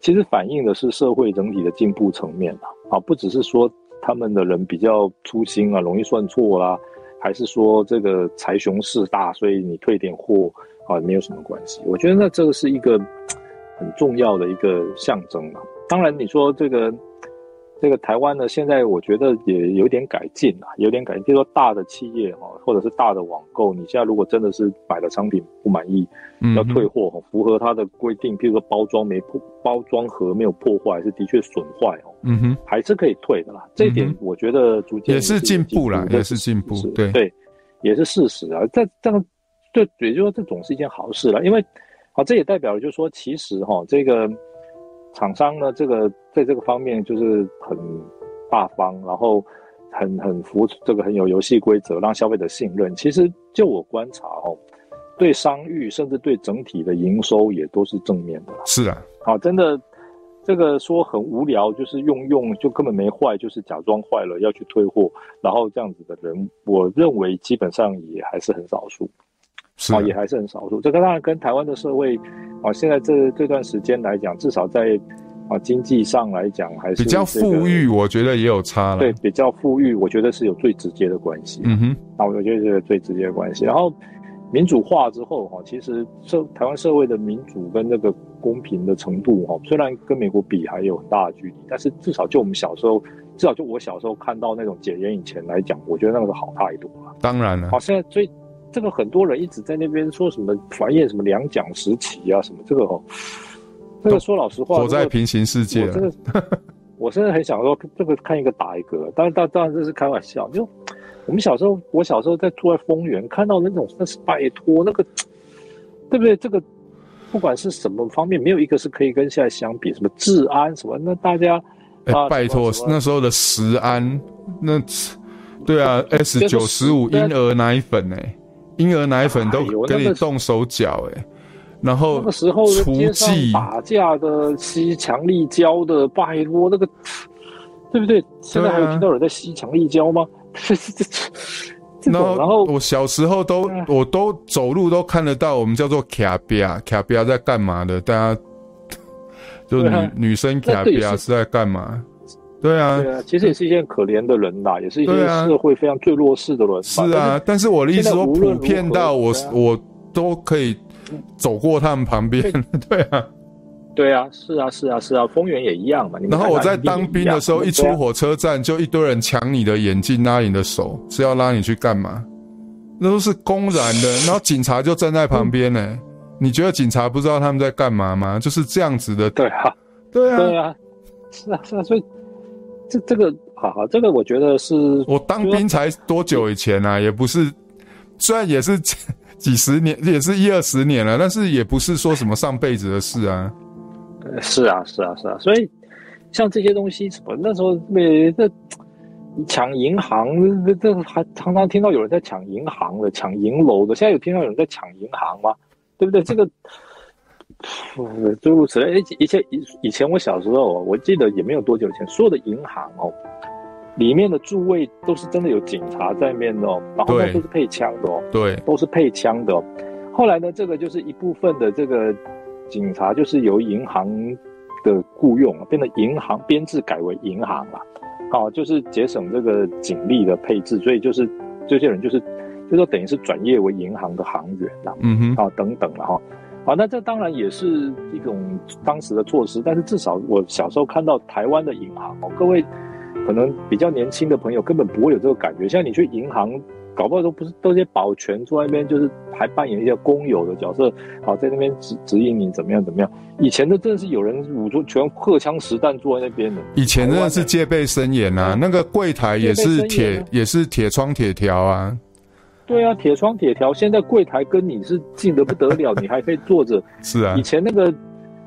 B: 其实反映的是社会整体的进步层面啊，啊，不只是说他们的人比较粗心啊，容易算错啦，还是说这个财雄势大，所以你退点货啊，没有什么关系。我觉得那这个是一个很重要的一个象征啊。当然你说这个。这个台湾呢，现在我觉得也有点改进了，有点改进。比如说大的企业哈，或者是大的网购，你现在如果真的是买了商品不满意，嗯、要退货哈，符合它的规定，譬如说包装没破，包装盒没有破坏，是的确损坏哦，嗯哼，还是可以退的啦。这一点我觉得逐渐
A: 也是进步了，也是进步，对
B: 对，也是事实啊。这这样，对，也就是说这总是一件好事了，因为啊，这也代表了就是说，其实哈，这个。厂商呢，这个在这个方面就是很大方，然后很很服这个很有游戏规则，让消费者信任。其实就我观察哦，对商誉甚至对整体的营收也都是正面的。
A: 是啊，
B: 好，真的这个说很无聊，就是用用就根本没坏，就是假装坏了要去退货，然后这样子的人，我认为基本上也还是很少数。啊，也还是很少数。这个当然跟台湾的社会啊，现在这这段时间来讲，至少在啊经济上来讲，还是、这个、
A: 比较富裕。我觉得也有差了。
B: 对，比较富裕，我觉得是有最直接的关系。嗯哼，啊，我觉得是最直接的关系。然后民主化之后哈，其实社台湾社会的民主跟那个公平的程度哈，虽然跟美国比还有很大的距离，但是至少就我们小时候，至少就我小时候看到那种解严以前来讲，我觉得那个是好太多了。
A: 当然了。
B: 好，现在最。这个很多人一直在那边说什么繁衍什么两蒋时期啊什么这个哦，这个说老实话，
A: 活在平行世界。
B: 我真的，我真的很想说这个看一个打一个，当然当当然这是开玩笑。就我们小时候，我小时候在住在丰原，看到那种那是拜托那个，对不对？这个不管是什么方面，没有一个是可以跟现在相比。什么治安什么，那大家
A: 哎、欸，拜托，那时候的食安，那对啊，S 九十五婴儿奶粉哎、欸，婴儿奶粉都给你动手脚哎、欸。然后
B: 那个时候街上打架的吸强力胶的，拜托那个，对不对？现在还有听到有人在吸强力胶吗？
A: 然后，然后我小时候都，我都走路都看得到，我们叫做卡比亚，卡比亚在干嘛的？大家就女女生卡比亚是在干嘛？对啊，
B: 对啊，其实也是一件可怜的人呐，也是一些社会非常最弱势的人。
A: 是啊，但是我的意思说，普遍到我我都可以。走过他们旁边，对啊，
B: 对啊，是啊，是啊，是啊，丰原也一样嘛。
A: 然后我在当兵的时候，一出火车站就一堆人抢你的眼镜，拉你的手，是要拉你去干嘛？那都是公然的。然后警察就站在旁边呢、欸。你觉得警察不知道他们在干嘛吗？就是这样子的。
B: 对啊，
A: 对啊，
B: 对啊，是啊，是啊。所以这这个，好好，这个我觉得是
A: 我当兵才多久以前啊？也不是，虽然也是。几十年也是一二十年了，但是也不是说什么上辈子的事啊。
B: 是啊，是啊，是啊。所以像这些东西，什么那时候那这抢银行，这这还常常听到有人在抢银行的，抢银楼的。现在有听到有人在抢银行吗？对不对？这个诸如此类。以前以以前我小时候，我记得也没有多久以前，所有的银行哦。里面的驻卫都是真的有警察在面的哦，然后都是配枪的哦，
A: 对，
B: 都是配枪的哦。后来呢，这个就是一部分的这个警察，就是由银行的雇佣变成银行编制改为银行了，哦，就是节省这个警力的配置，所以就是这些人就是就说等于是转业为银行的行员了，
A: 嗯哼，
B: 啊等等了哈，好，那这当然也是一种当时的措施，但是至少我小时候看到台湾的银行哦，各位。可能比较年轻的朋友根本不会有这个感觉，像你去银行，搞不好都不是都是些保全坐在那边，就是还扮演一些工友的角色，好在那边指指引你怎么样怎么样。以前的真的是有人捂住全荷枪实弹坐在那边的。
A: 以前真的是戒备森严啊，那个柜台也是铁也是铁窗铁条啊。
B: 对啊，铁窗铁条，现在柜台跟你是近得不得了，你还可以坐着。
A: 是啊，
B: 以前那个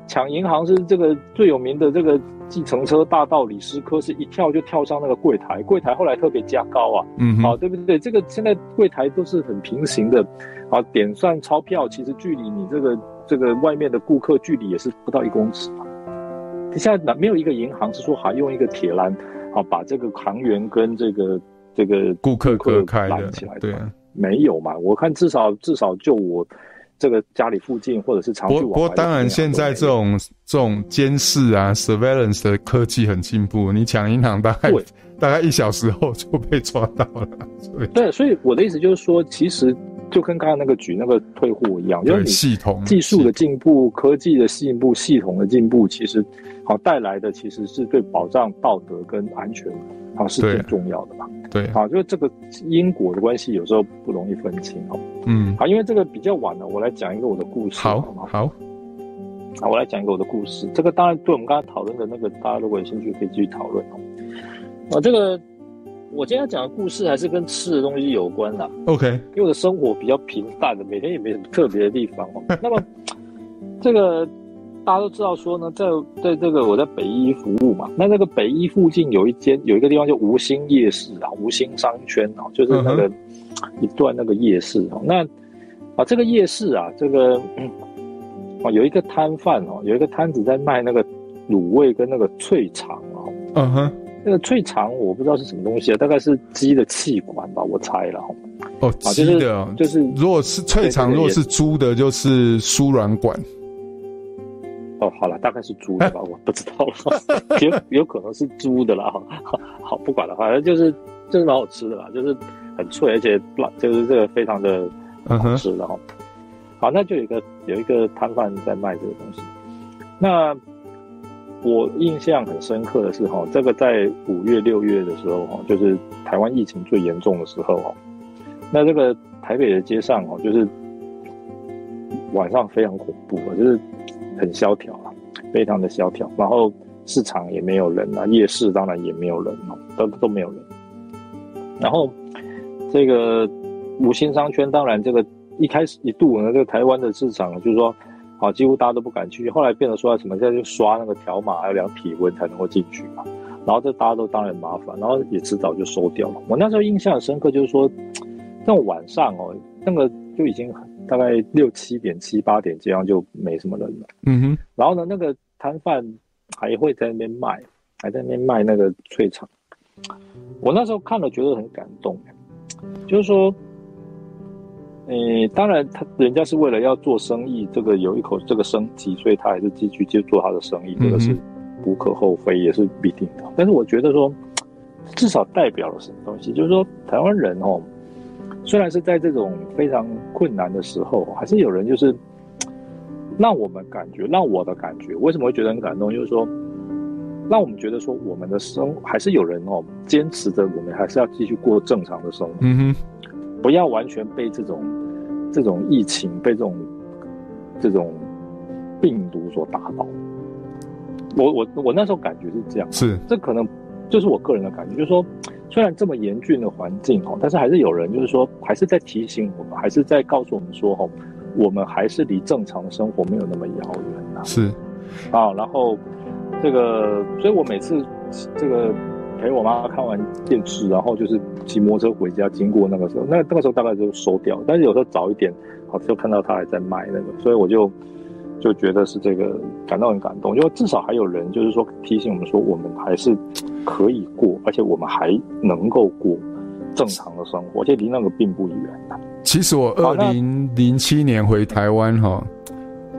B: 抢银行是这个最有名的这个。计程车大道理师科是一跳就跳上那个柜台，柜台后来特别加高啊，
A: 嗯，
B: 好，对不对？这个现在柜台都是很平行的，啊，点算钞票其实距离你这个这个外面的顾客距离也是不到一公尺啊。现在哪没有一个银行是说还用一个铁栏，啊，把这个行员跟这个这个
A: 顾客隔
B: 开起来的？
A: 对啊，
B: 没有嘛？我看至少至少就我。这个家里附近，或者是常去。
A: 不过当然，现在这种这种监视啊，surveillance 的科技很进步。你抢银行大概大概一小时后就被抓到了。
B: 对，所以我的意思就是说，其实就跟刚刚那个举那个退货一样，就是
A: 系统
B: 技术的进步、科技的进步、系统的进步，其实好带来的其实是对保障道德跟安全。啊，是最重要的吧？
A: 对，
B: 好，就是这个因果的关系有时候不容易分清哦。
A: 嗯，
B: 好，因为这个比较晚了，我来讲一个我的故事。
A: 好，
B: 好，
A: 好，
B: 好，我来讲一个我的故事。这个当然对我们刚才讨论的那个，大家如果有兴趣可以继续讨论哦。啊，这个我今天讲的故事还是跟吃的东西有关的。
A: OK，
B: 因为我的生活比较平淡的，每天也没什么特别的地方哦。那么这个。大家都知道说呢，在在这个我在北一服务嘛，那那个北一附近有一间有一个地方叫吴兴夜市啊，吴兴商圈啊，就是那个一段那个夜市啊。那啊这个夜市啊，这个啊有一个摊贩哦，有一个摊子在卖那个卤味跟那个脆肠哦。
A: 嗯哼，
B: 那个脆肠我不知道是什么东西啊，大概是鸡的气管吧，我猜了。
A: 哦，鸡的，就是如果是脆肠，如果是猪的，就是输卵管。
B: 哦，好了，大概是猪的吧，我不知道了，有有可能是猪的了哈，好，不管了，反正就是就是蛮好吃的啦，就是很脆，而且就是这个非常的好吃的哈。Uh. 好，那就有一个有一个摊贩在卖这个东西。那我印象很深刻的是哈，这个在五月六月的时候哈，就是台湾疫情最严重的时候哦，那这个台北的街上哦，就是晚上非常恐怖啊，就是。很萧条啊，非常的萧条。然后市场也没有人啊，夜市当然也没有人哦，都都没有人。然后这个五星商圈，当然这个一开始一度呢，这个台湾的市场就是说，啊，几乎大家都不敢去。后来变得说什么，现在就刷那个条码，要量体温才能够进去嘛。然后这大家都当然麻烦，然后也迟早就收掉了。我那时候印象很深刻，就是说，那种晚上哦，那个就已经很大概六七点、七八点这样就没什么人了。
A: 嗯哼。
B: 然后呢，那个摊贩还会在那边卖，还在那边卖那个脆肠。我那时候看了觉得很感动，就是说，诶，当然他人家是为了要做生意，这个有一口这个生计，所以他还是继续接做他的生意，这个是。无可厚非，也是必定的。但是我觉得说，至少代表了什么东西？就是说，台湾人哦，虽然是在这种非常困难的时候，还是有人就是让我们感觉，让我的感觉，为什么会觉得很感动？就是说，让我们觉得说，我们的生还是有人哦，坚持着，我们还是要继续过正常的生活。嗯哼，不要完全被这种这种疫情、被这种这种病毒所打倒。我我我那时候感觉是这样，
A: 是
B: 这可能就是我个人的感觉，就是说，虽然这么严峻的环境哦，但是还是有人就是说，还是在提醒我们，还是在告诉我们说，哦，我们还是离正常的生活没有那么遥远呐。
A: 是
B: 啊，然后这个，所以我每次这个陪我妈看完电视，然后就是骑摩托车回家，经过那个时候，那那个时候大概就收掉，但是有时候早一点，好就看到他还在卖那个，所以我就。就觉得是这个感到很感动，就至少还有人就是说提醒我们说，我们还是可以过，而且我们还能够过正常的生活，而且离那个并不远。
A: 其实我二零零七年回台湾哈，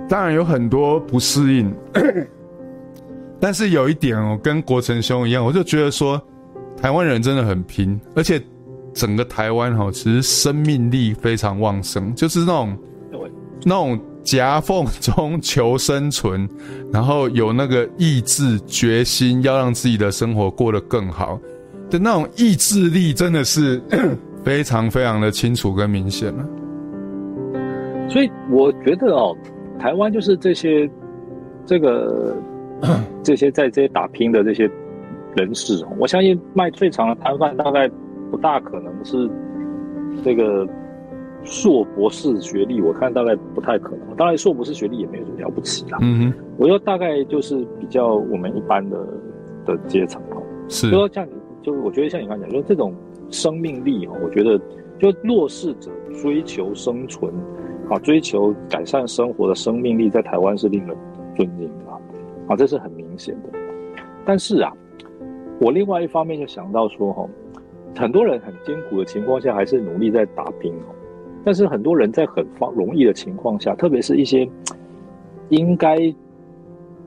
A: 当然有很多不适应，但是有一点哦，跟国成兄一样，我就觉得说，台湾人真的很拼，而且整个台湾哈，其实生命力非常旺盛，就是那种那种。夹缝中求生存，然后有那个意志决心，要让自己的生活过得更好的那种意志力，真的是 非常非常的清楚跟明显了。
B: 所以我觉得哦，台湾就是这些这个 这些在这些打拼的这些人士，我相信卖最长的摊贩大概不大可能是这个。硕博士学历，我看大概不太可能。当然，硕博士学历也没有什么了不起啦。嗯哼，我说大概就是比较我们一般的的阶层哦。是，就说像你，就是我觉得像你刚才讲，说这种生命力哦，我觉得就弱势者追求生存啊，追求改善生活的生命力，在台湾是令人尊敬的啊，啊，这是很明显的。但是啊，我另外一方面就想到说哈，很多人很艰苦的情况下，还是努力在打拼哦。但是很多人在很方容易的情况下，特别是一些应该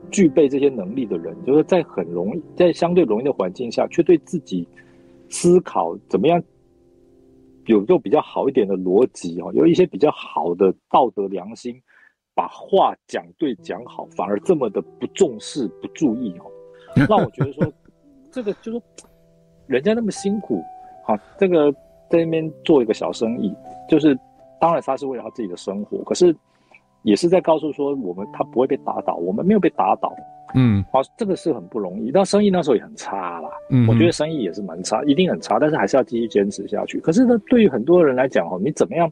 B: 具备这些能力的人，就是在很容易、在相对容易的环境下，却对自己思考怎么样有个比较好一点的逻辑哦，有一些比较好的道德良心，把话讲对讲好，反而这么的不重视、不注意哦，让我觉得说，这个就是人家那么辛苦，好，这个在那边做一个小生意。就是，当然他是为了他自己的生活，可是也是在告诉说我们他不会被打倒，我们没有被打倒。嗯，好，这个是很不容易。但生意那时候也很差啦，嗯，我觉得生意也是蛮差，一定很差，但是还是要继续坚持下去。可是呢，对于很多人来讲哦，你怎么样？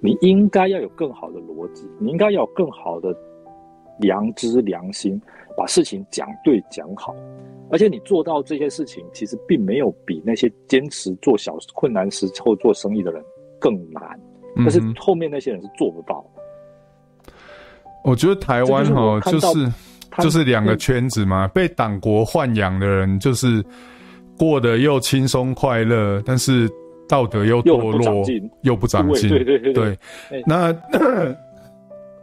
B: 你应该要有更好的逻辑，你应该要有更好的良知良心，把事情讲对讲好。而且你做到这些事情，其实并没有比那些坚持做小困难时候做生意的人。更难，但是后面那些人是做不到的。
A: 我觉得台湾哈，就是就是两个圈子嘛，被党国豢养的人，就是过得又轻松快乐，但是道德又堕落，又不长进。对对对对，那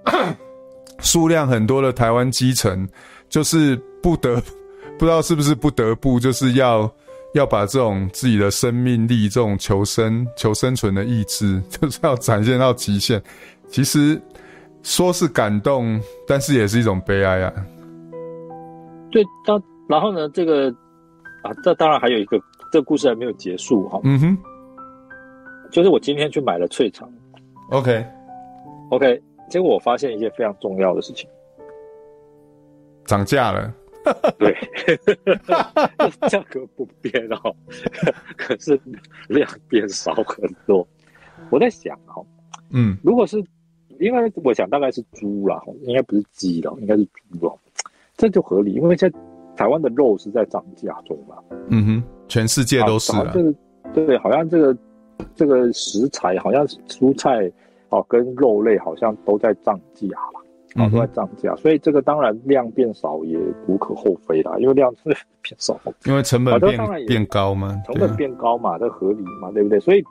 A: 数量很多的台湾基层，就是不得 不知道是不是不得不，就是要。要把这种自己的生命力、这种求生、求生存的意志，就是要展现到极限。其实说是感动，但是也是一种悲哀啊。
B: 对，当然后呢，这个啊，这当然还有一个，这个故事还没有结束哈。嗯哼，就是我今天去买了脆肠。OK，OK，okay. okay, 结果我发现一件非常重要的事情，
A: 涨价了。
B: 对，价格不变哦，可是量变少很多。我在想哦，嗯，如果是，因为我想大概是猪啦，应该不是鸡了，应该是猪哦，这就合理，因为在台湾的肉是在涨价中嘛。
A: 嗯哼，全世界都是啊。
B: 这个对，好像这个这个食材，好像蔬菜哦跟肉类好像都在涨价吧。啊，都在涨价，所以这个当然量变少也无可厚非啦，因为量是 变少，
A: 因为成本变变高嘛，
B: 成本变高嘛，这合理嘛，对不对？所以，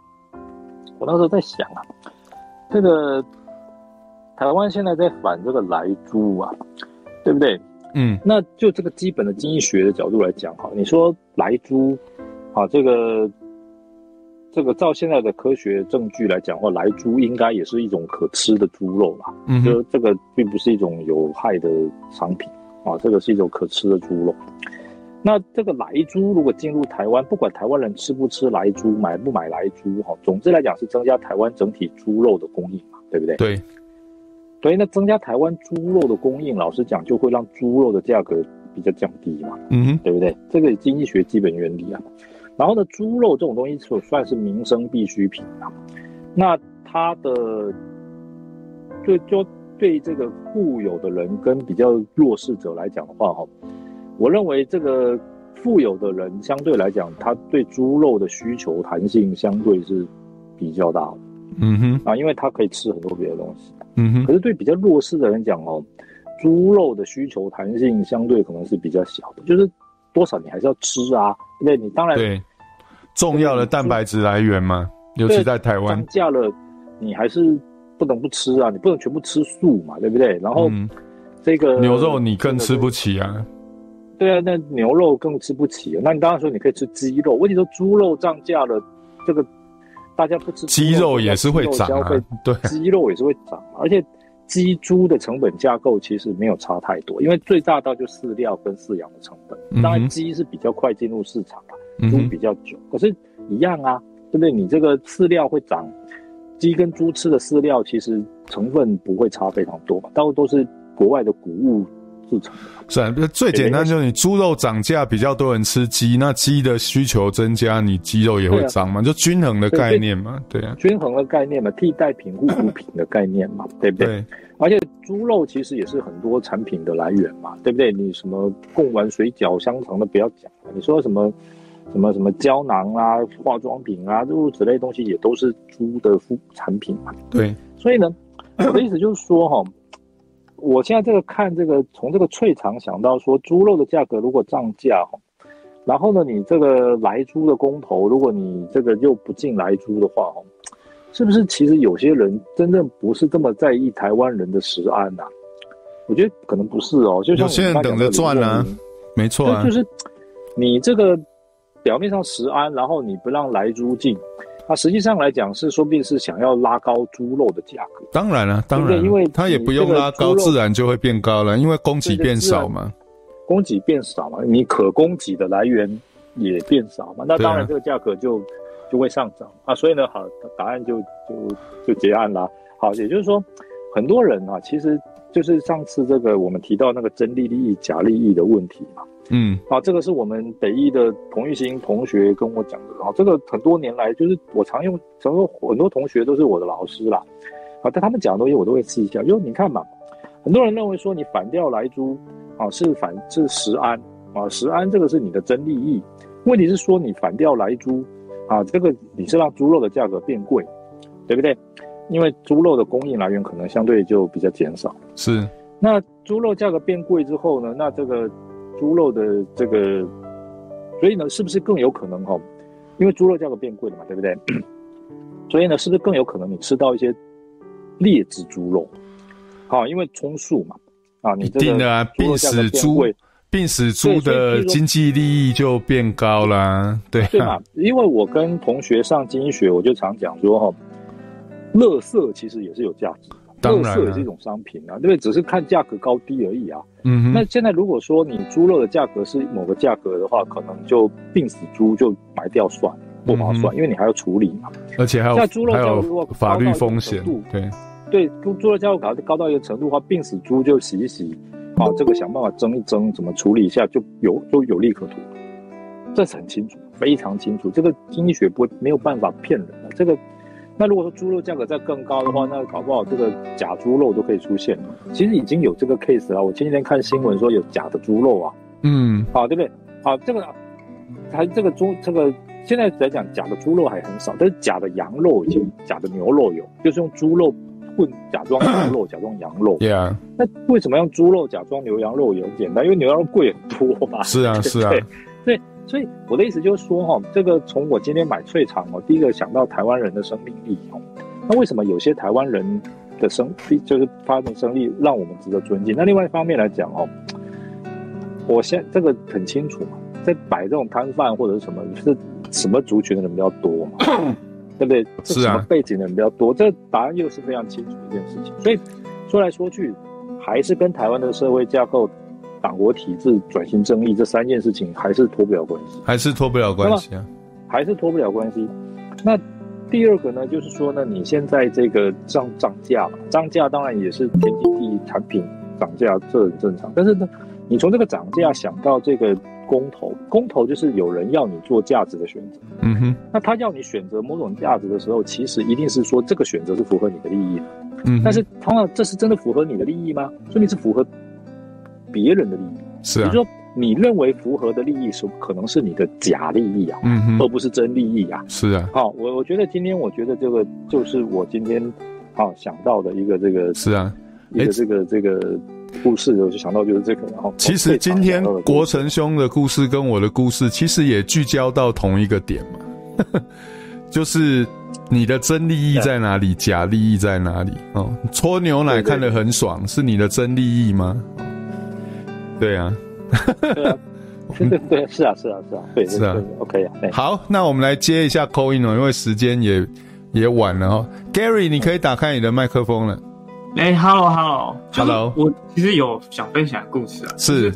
B: 我那时候在想啊，这个台湾现在在反这个莱猪啊，对不对？
A: 嗯，
B: 那就这个基本的经济学的角度来讲哈，你说莱猪啊，这个。这个照现在的科学证据来讲的话，来猪应该也是一种可吃的猪肉啦。嗯，就这个并不是一种有害的商品啊，这个是一种可吃的猪肉。那这个来猪如果进入台湾，不管台湾人吃不吃来猪，买不买来猪，哈，总之来讲是增加台湾整体猪肉的供应嘛，对不对？
A: 对。
B: 所以那增加台湾猪肉的供应，老实讲就会让猪肉的价格比较降低嘛，
A: 嗯，
B: 对不对？这个经济学基本原理啊。然后呢，猪肉这种东西所算是民生必需品啊。那它的对就对这个富有的人跟比较弱势者来讲的话，哈，我认为这个富有的人相对来讲，他对猪肉的需求弹性相对是比较大的。
A: 嗯哼，
B: 啊，因为他可以吃很多别的东西。
A: 嗯哼。
B: 可是对比较弱势的人讲哦，猪肉的需求弹性相对可能是比较小的，就是。多少你还是要吃啊？对，你当然
A: 对重要的蛋白质来源嘛，尤其在台湾
B: 涨价了，你还是不能不吃啊，你不能全部吃素嘛，对不对？然后这个
A: 牛肉你更吃不起啊，
B: 对啊，那牛肉更吃不起。那你当然说你可以吃鸡肉，问题说猪肉涨价了，这个大家不吃
A: 鸡肉也是会涨啊，对，
B: 鸡肉也是会涨，而且。鸡猪的成本架构其实没有差太多，因为最大到就饲料跟饲养的成本。当然鸡是比较快进入市场啊，猪比较久，可是一样啊，对不对？你这个饲料会涨，鸡跟猪吃的饲料其实成分不会差非常多嘛，大部分都是国外的谷物。
A: 是啊，最简单就是你猪肉涨价，比较多人吃鸡，那鸡的需求增加，你鸡肉也会涨嘛，就均衡的概念嘛，对啊，
B: 均衡的概念嘛，替代品、互补品的概念嘛，对不对？对。而且猪肉其实也是很多产品的来源嘛，对不对？你什么贡丸、水饺、香肠的不要讲了，你说什么什么什么胶囊啊、化妆品啊，诸如此类东西也都是猪的副产品嘛。
A: 对。
B: 所以呢，我的意思就是说哈。我现在这个看这个，从这个脆肠想到说，猪肉的价格如果涨价，然后呢，你这个来猪的公投，如果你这个又不进来猪的话，是不是其实有些人真正不是这么在意台湾人的食安呐？我觉得可能不是哦，就像有些人
A: 等着赚呢，没错啊，
B: 就是你这个表面上食安，然后你不让来猪进。它实际上来讲是，说不定是想要拉高猪肉的价格。
A: 当然了，当然，因为它也不用拉高，自然就会变高了，因为供给变少嘛。
B: 供给变少嘛，你可供给的来源也变少嘛，那当然这个价格就就会上涨啊。所以呢，好，答案就就就结案了。好，也就是说，很多人啊，其实就是上次这个我们提到那个真利益、假利益的问题嘛。
A: 嗯，
B: 啊，这个是我们北医的彭玉兴同学跟我讲的啊。这个很多年来，就是我常用，常说很多同学都是我的老师啦。啊，但他们讲的东西我都会试一下。因为你看嘛，很多人认为说你反调来猪啊，是反是食安啊，食安这个是你的真利益。问题是说你反调来猪啊，这个你是让猪肉的价格变贵，对不对？因为猪肉的供应来源可能相对就比较减少。
A: 是。
B: 那猪肉价格变贵之后呢，那这个。猪肉的这个，所以呢，是不是更有可能哈？因为猪肉价格变贵了嘛，对不对？所以呢，是不是更有可能你吃到一些劣质猪肉？好，因为充数嘛，啊，你这个
A: 病啊，病死猪，病死猪的经济利益就变高了，对啊，
B: 对嘛？因为我跟同学上经济学，我就常讲说哈，垃圾其实也是有价值。垃圾也是一种商品啊，对不对？只是看价格高低而已啊。
A: 嗯，
B: 那现在如果说你猪肉的价格是某个价格的话，可能就病死猪就埋掉算了，不划算，因为你还要处理嘛。
A: 而且还有，
B: 在猪肉价格如果
A: 法律风险，对
B: 对，猪猪肉价格高高到一个程度的话，病死猪就洗一洗啊，这个想办法蒸一蒸，怎么处理一下就有就有利可图。这是很清楚，非常清楚。这个经济学不会没有办法骗人的这个。那如果说猪肉价格再更高的话，那搞不好这个假猪肉都可以出现。其实已经有这个 case 了。我前几天看新闻说有假的猪肉啊，
A: 嗯，
B: 好，对不对？好，这个还这个猪这个现在来讲，假的猪肉还很少，但是假的羊肉已经假的牛肉有，就是用猪肉混假装牛肉，假装羊肉。
A: 对啊。
B: 那为什么用猪肉假装牛羊肉也很简单？因为牛羊肉贵很多嘛。
A: 是啊，是啊。
B: 对，所以我的意思就是说哈，这个从我今天买脆肠哦，第一个想到台湾人的生命力哦。那为什么有些台湾人的生就是发展生力让我们值得尊敬？那另外一方面来讲哦，我现在这个很清楚嘛，在摆这种摊贩或者是什么是什么族群的人比较多嘛，对不对？是什么背景的人比较多？这答案又是非常清楚一件事情。所以说来说去，还是跟台湾的社会架构。党国体制、转型正义这三件事情还是脱不了关系，
A: 还是脱不了关系啊，
B: 还是脱不了关系。那第二个呢，就是说呢，你现在这个涨涨价嘛，涨价当然也是天经地义，产品涨价这很正常。但是呢，你从这个涨价想到这个公投，公投就是有人要你做价值的选择，
A: 嗯哼，
B: 那他要你选择某种价值的时候，其实一定是说这个选择是符合你的利益的，
A: 嗯，
B: 但是通常这是真的符合你的利益吗？说明是符合。别人的利益
A: 是啊，
B: 就是说你认为符合的利益是可能是你的假利益啊，
A: 嗯哼，
B: 而不是真利益啊，
A: 是啊。
B: 好，我我觉得今天我觉得这个就是我今天啊想到的一个这个
A: 是啊，
B: 一个这个这个故事，我就想到就是这个。然后
A: 其实今天国成兄的故事跟我的故事其实也聚焦到同一个点嘛，就是你的真利益在哪里，假利益在哪里？哦，搓牛奶看得很爽，是你的真利益吗？对啊，
B: 对是啊，是啊，是啊，对，是啊，OK 啊。
A: 好，那我们来接一下 call in 哦，因为时间也也晚了哦。Gary，你可以打开你的麦克风了。
C: 哎，Hello，Hello，Hello，
A: 我
C: 其实有想分享故事啊。
A: 是，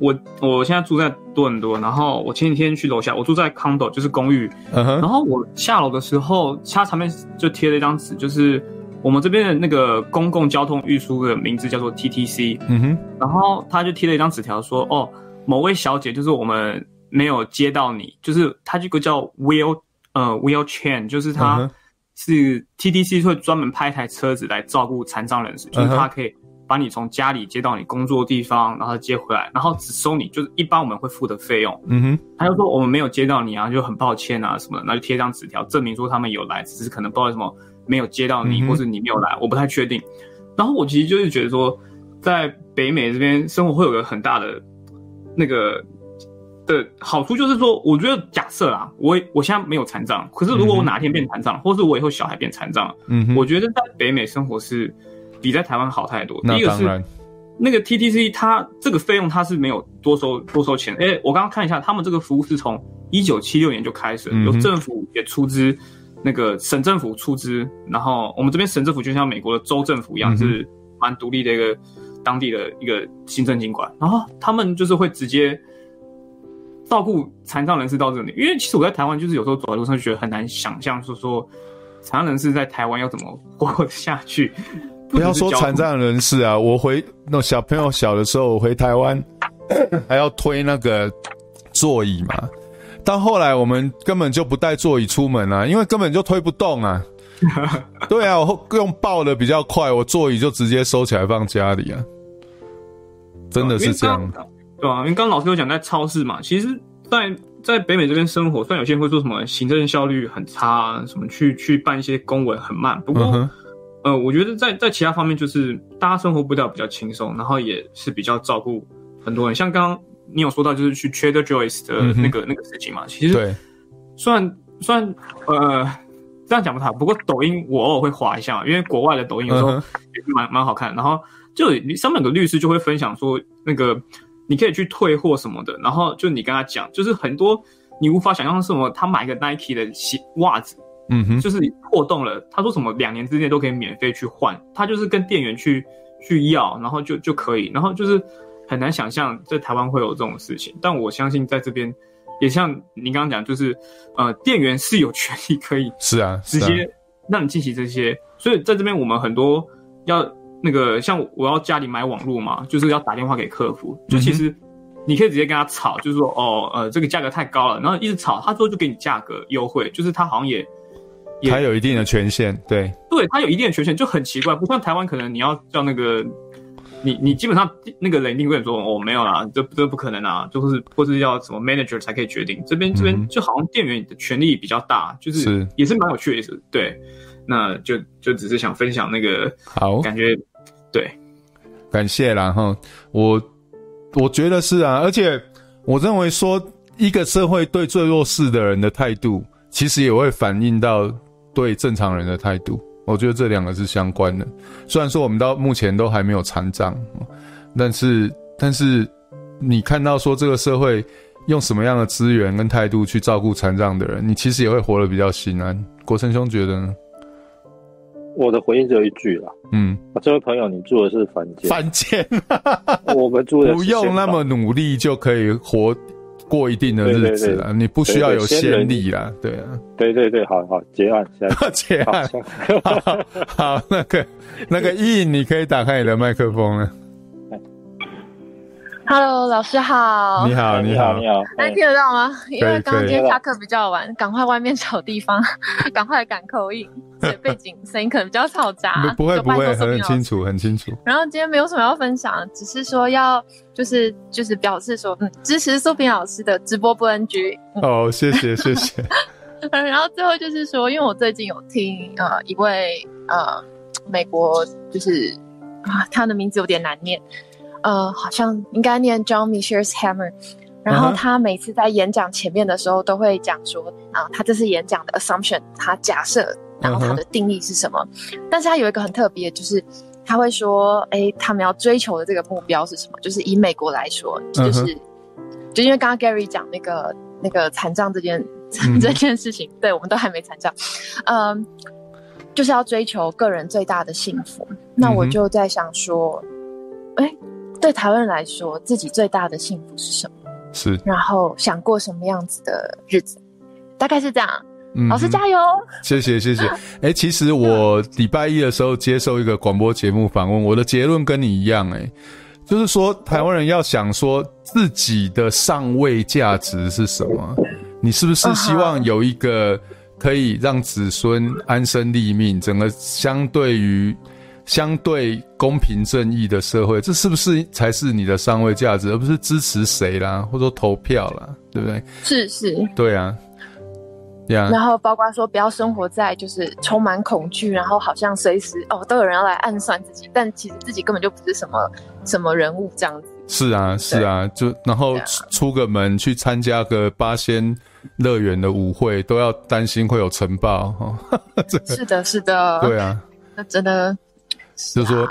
C: 我我现在住在多伦多，然后我前几天去楼下，我住在 condo，就是公寓。
A: 嗯哼。
C: 然后我下楼的时候，它上面就贴了一张纸，就是。我们这边的那个公共交通运输的名字叫做 TTC，
A: 嗯哼，
C: 然后他就贴了一张纸条说，哦，某位小姐，就是我们没有接到你，就是他这个叫 Wheel，呃，Wheel Chain，就是他是 TTC 会专门派一台车子来照顾残障人士，就是他可以把你从家里接到你工作的地方，然后接回来，然后只收你，就是一般我们会付的费用，
A: 嗯哼，
C: 他就说我们没有接到你啊，就很抱歉啊什么的，那就贴一张纸条证明说他们有来，只是可能不知道什么。没有接到你，或是你没有来，我不太确定。然后我其实就是觉得说，在北美这边生活会有个很大的那个的好处，就是说，我觉得假设啊，我我现在没有残障，可是如果我哪天变残障，或是我以后小孩变残障，
A: 嗯，
C: 我觉得在北美生活是比在台湾好太多。
A: 那当然。
C: 第一个是那个 TTC，它这个费用它是没有多收多收钱。哎，我刚刚看一下，他们这个服务是从一九七六年就开始了，由政府也出资。那个省政府出资，然后我们这边省政府就像美国的州政府一样，嗯、是蛮独立的一个当地的一个行政机关，然后他们就是会直接照顾残障人士到这里。因为其实我在台湾，就是有时候走在路上就觉得很难想象，说说残障人士在台湾要怎么活下去。不，
A: 不要说残障人士啊，我回那小朋友小的时候，我回台湾 还要推那个座椅嘛。到后来，我们根本就不带座椅出门啊，因为根本就推不动啊。对啊，我用抱的比较快，我座椅就直接收起来放家里啊。真的是这样，
C: 对啊，因为刚刚老师有讲在超市嘛，其实在，在在北美这边生活，虽然有些人会说什么行政效率很差，什么去去办一些公文很慢，不过，嗯、呃，我觉得在在其他方面，就是大家生活步调比较轻松，然后也是比较照顾很多人，像刚刚。你有说到就是去 Trader Joe's 的那个、嗯、那个事情嘛？其实对，虽然虽然呃这样讲不太好，不过抖音我偶尔会划一下，因为国外的抖音有时候也是蛮蛮、嗯、好看。然后就你上面有个律师就会分享说，那个你可以去退货什么的。然后就你跟他讲，就是很多你无法想象什么，他买个 Nike 的鞋袜子，
A: 嗯哼，
C: 就是破洞了，他说什么两年之内都可以免费去换，他就是跟店员去去要，然后就就可以，然后就是。很难想象在台湾会有这种事情，但我相信在这边，也像您刚刚讲，就是呃，店员是有权利可以
A: 是啊，
C: 直接让你进行这些。所以在这边，我们很多要那个像我要家里买网络嘛，就是要打电话给客服，就其实你可以直接跟他吵，就是说哦，呃，这个价格太高了，然后一直吵，他之后就给你价格优惠，就是他好像也也
A: 他有一定的权限，对，
C: 对他有一定的权限，就很奇怪，不像台湾可能你要叫那个。你你基本上那个人一定会说哦没有啦，这这不可能啊，就是或是要什么 manager 才可以决定。这边这边就好像店员的权力比较大，就是，也是蛮有趣的，对。那就就只是想分享那个好感觉，对，
A: 感谢啦哈。我我觉得是啊，而且我认为说一个社会对最弱势的人的态度，其实也会反映到对正常人的态度。我觉得这两个是相关的。虽然说我们到目前都还没有残障，但是但是你看到说这个社会用什么样的资源跟态度去照顾残障的人，你其实也会活得比较心安。国成兄觉得呢？
B: 我的回应只有一句了，嗯，这位朋友，你住的是凡间，
A: 凡间，
B: 我们住的
A: 不用那么努力就可以活过一定的日子了，你不需要有先例啦，对啊，
B: 对对对，好好结案，
A: 结案，好，好，那个那个 Ian，你可以打开你的麦克风了。
D: Hello，老师好。
A: 你好，你好，
B: 你好。
D: 能听得到吗？因为刚刚今天下课比较晚，赶快外面找地方，赶快赶口音，所以背景声音可能比较嘈杂。
A: 不会，不会，很清楚，很清楚。
D: 然后今天没有什么要分享，只是说要就是就是表示说，嗯，支持苏平老师的直播不 NG。
A: 哦，谢谢，谢谢。
D: 然后最后就是说，因为我最近有听呃一位呃美国就是啊，他的名字有点难念。呃，好像应该念 John Michael Hammer，然后他每次在演讲前面的时候都会讲说啊，他这次演讲的 assumption，他假设，然后他的定义是什么？但是他有一个很特别，就是他会说，哎，他们要追求的这个目标是什么？就是以美国来说，就是就因为刚刚 Gary 讲那个那个残障这件 这件事情，对，我们都还没残障，嗯，就是要追求个人最大的幸福。那我就在想说，哎。对台湾人来说，自己最大的幸福是什么？
A: 是，
D: 然后想过什么样子的日子，大概是这样。嗯、老师加油！
A: 谢谢谢谢。哎，其实我礼拜一的时候接受一个广播节目访问，我的结论跟你一样，哎，就是说台湾人要想说自己的上位价值是什么？你是不是希望有一个可以让子孙安身立命，整个相对于？相对公平正义的社会，这是不是才是你的上位价值，而不是支持谁啦，或者说投票啦，对不对？
D: 是是，
A: 对啊，呀、yeah。
D: 然后包括说不要生活在就是充满恐惧，然后好像随时哦都有人要来暗算自己，但其实自己根本就不是什么什么人物这样子。
A: 是啊是啊，就然后出个门去参加个八仙乐园的舞会，都要担心会有尘爆哈。
D: 是的，是的，
A: 对啊，
D: 那真的。
A: 就是说，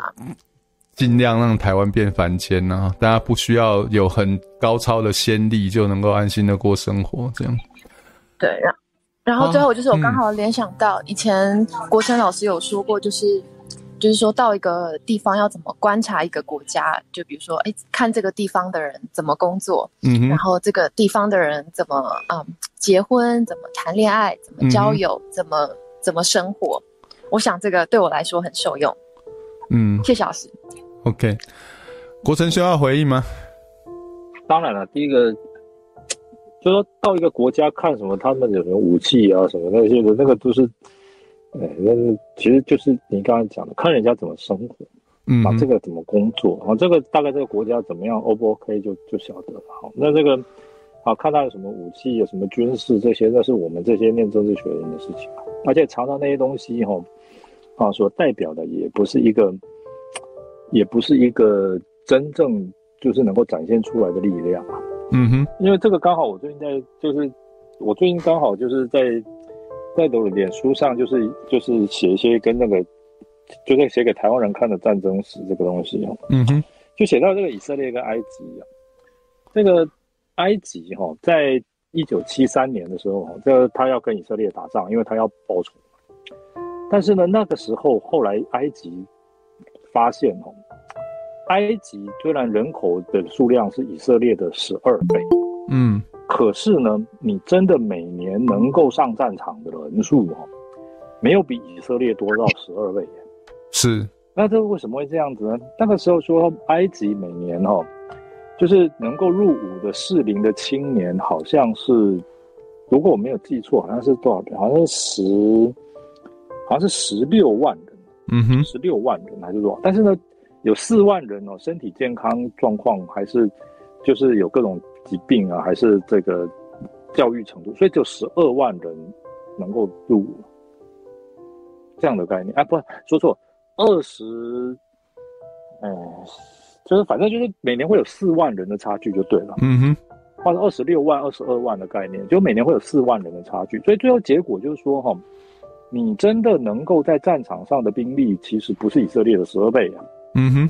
A: 尽量让台湾变凡间啊！大家不需要有很高超的先例，就能够安心的过生活，这样。
D: 对，然然后最后就是我刚好联想到以前国成老师有说过，就是就是说到一个地方要怎么观察一个国家，就比如说，哎，看这个地方的人怎么工作，嗯，然后这个地方的人怎么嗯结婚，怎么谈恋爱，怎么交友，怎么怎么生活。我想这个对我来说很受用。嗯，谢谢老师。
A: OK，国成需要回应吗？
B: 当然了，第一个就说到一个国家看什么，他们有什么武器啊，什么那些的，那个都是，哎，那其实就是你刚才讲的，看人家怎么生活，嗯，啊，这个怎么工作，啊，这个大概这个国家怎么样，O 不 OK 就就晓得了。好，那这个啊，看他有什么武器，有什么军事这些，那是我们这些念政治学人的事情，而且常常那些东西哈。啊，所代表的也不是一个，也不是一个真正就是能够展现出来的力量啊。嗯哼，因为这个刚好我最近在，就是我最近刚好就是在在的脸书上，就是就是写一些跟那个，就在写给台湾人看的战争史这个东西哦。嗯哼，就写到这个以色列跟埃及啊，这个埃及哈，在一九七三年的时候，这个他要跟以色列打仗，因为他要报仇。但是呢，那个时候后来埃及发现哦，埃及虽然人口的数量是以色列的十二倍，嗯，可是呢，你真的每年能够上战场的人数哦，没有比以色列多到十二倍。
A: 是，
B: 那这为什么会这样子呢？那个时候说埃及每年哦，就是能够入伍的适龄的青年，好像是，如果我没有记错，好像是多少？好像是十。好像是十六万人，嗯哼，十六万人还是多少？但是呢，有四万人哦，身体健康状况还是就是有各种疾病啊，还是这个教育程度，所以只有十二万人能够入伍这样的概念。啊，不，说错，二十，哎，就是反正就是每年会有四万人的差距就对了。
A: 嗯哼，
B: 或者二十六万、二十二万的概念，就每年会有四万人的差距，所以最后结果就是说哈，你真的能够在战场上的兵力，其实不是以色列的十二倍啊。
A: 嗯哼，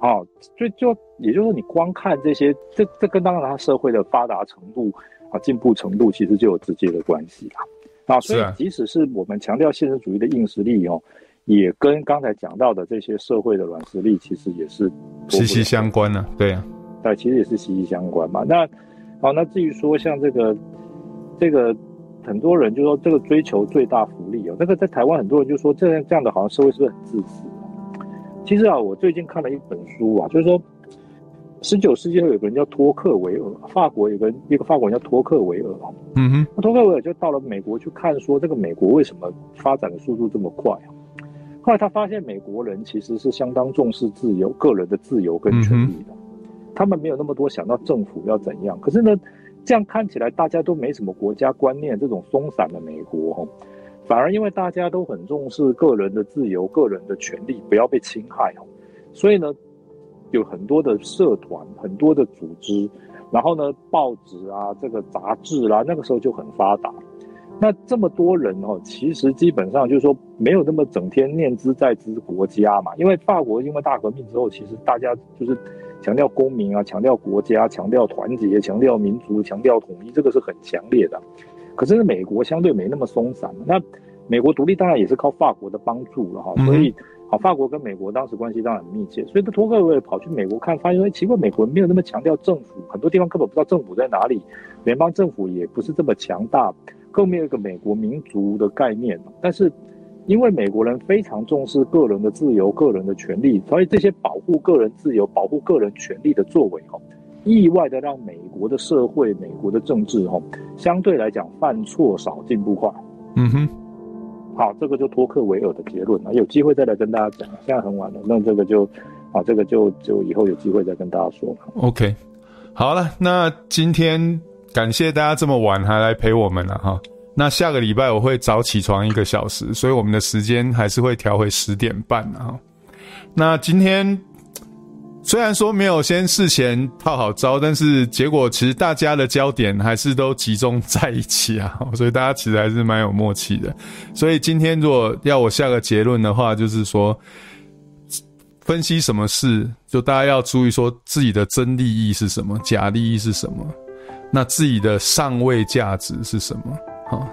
B: 好，就就也就是说，你光看这些，这这跟当然它社会的发达程度啊、进步程度，其实就有直接的关系啦。啊，所以即使是我们强调现实主义的硬实力哦，也跟刚才讲到的这些社会的软实力，其实也是
A: 息息相关的。对啊，
B: 对，其实也是息息相关嘛。那好，那至于说像这个这个很多人就说这个追求最大福利哦，那个在台湾很多人就说这样这样的好像社会是不是很自私？其实啊，我最近看了一本书啊，就是说，十九世纪有个人叫托克维尔，法国有个一个法国人叫托克维尔。
A: 嗯哼，
B: 那托克维尔就到了美国去看，说这个美国为什么发展的速度这么快啊？后来他发现美国人其实是相当重视自由、个人的自由跟权利的，他们没有那么多想到政府要怎样。可是呢，这样看起来大家都没什么国家观念，这种松散的美国反而因为大家都很重视个人的自由、个人的权利，不要被侵害哦，所以呢，有很多的社团、很多的组织，然后呢，报纸啊、这个杂志啦，那个时候就很发达。那这么多人哦，其实基本上就是说没有那么整天念兹在兹国家嘛，因为法国因为大革命之后，其实大家就是强调公民啊、强调国家、强调团结、强调民族、强调统一，这个是很强烈的。可是美国相对没那么松散，那美国独立当然也是靠法国的帮助了哈，所以好，法国跟美国当时关系当然很密切，所以他托克维尔跑去美国看，发现说奇怪，美国人没有那么强调政府，很多地方根本不知道政府在哪里，联邦政府也不是这么强大，更没有一个美国民族的概念。但是因为美国人非常重视个人的自由、个人的权利，所以这些保护个人自由、保护个人权利的作为哈。意外的让美国的社会、美国的政治，哈，相对来讲犯错少、进步快。
A: 嗯哼，
B: 好，这个就托克维尔的结论了。有机会再来跟大家讲。现在很晚了，那这个就，啊，这个就就以后有机会再跟大家说。
A: OK，好了，那今天感谢大家这么晚还来陪我们了哈。那下个礼拜我会早起床一个小时，所以我们的时间还是会调回十点半啊。那今天。虽然说没有先事前套好招，但是结果其实大家的焦点还是都集中在一起啊，所以大家其实还是蛮有默契的。所以今天如果要我下个结论的话，就是说分析什么事，就大家要注意说自己的真利益是什么，假利益是什么，那自己的上位价值是什么？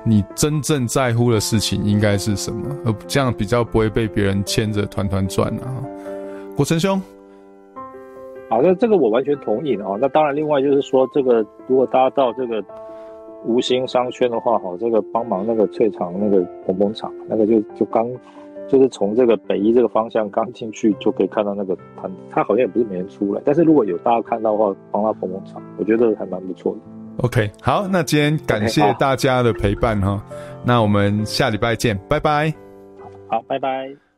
A: 你真正在乎的事情应该是什么？而这样比较不会被别人牵着团团转啊。国成兄。
B: 好，那这个我完全同意的啊。那当然，另外就是说，这个如果大家到这个吴兴商圈的话，哈，这个帮忙那个翠厂那个捧捧场，那个就就刚就是从这个北一这个方向刚进去就可以看到那个他他好像也不是每天出来，但是如果有大家看到的话，帮他捧捧场，我觉得还蛮不错的。
A: OK，好，那今天感谢大家的陪伴哈那我们下礼拜见，拜拜。
B: 好，拜拜。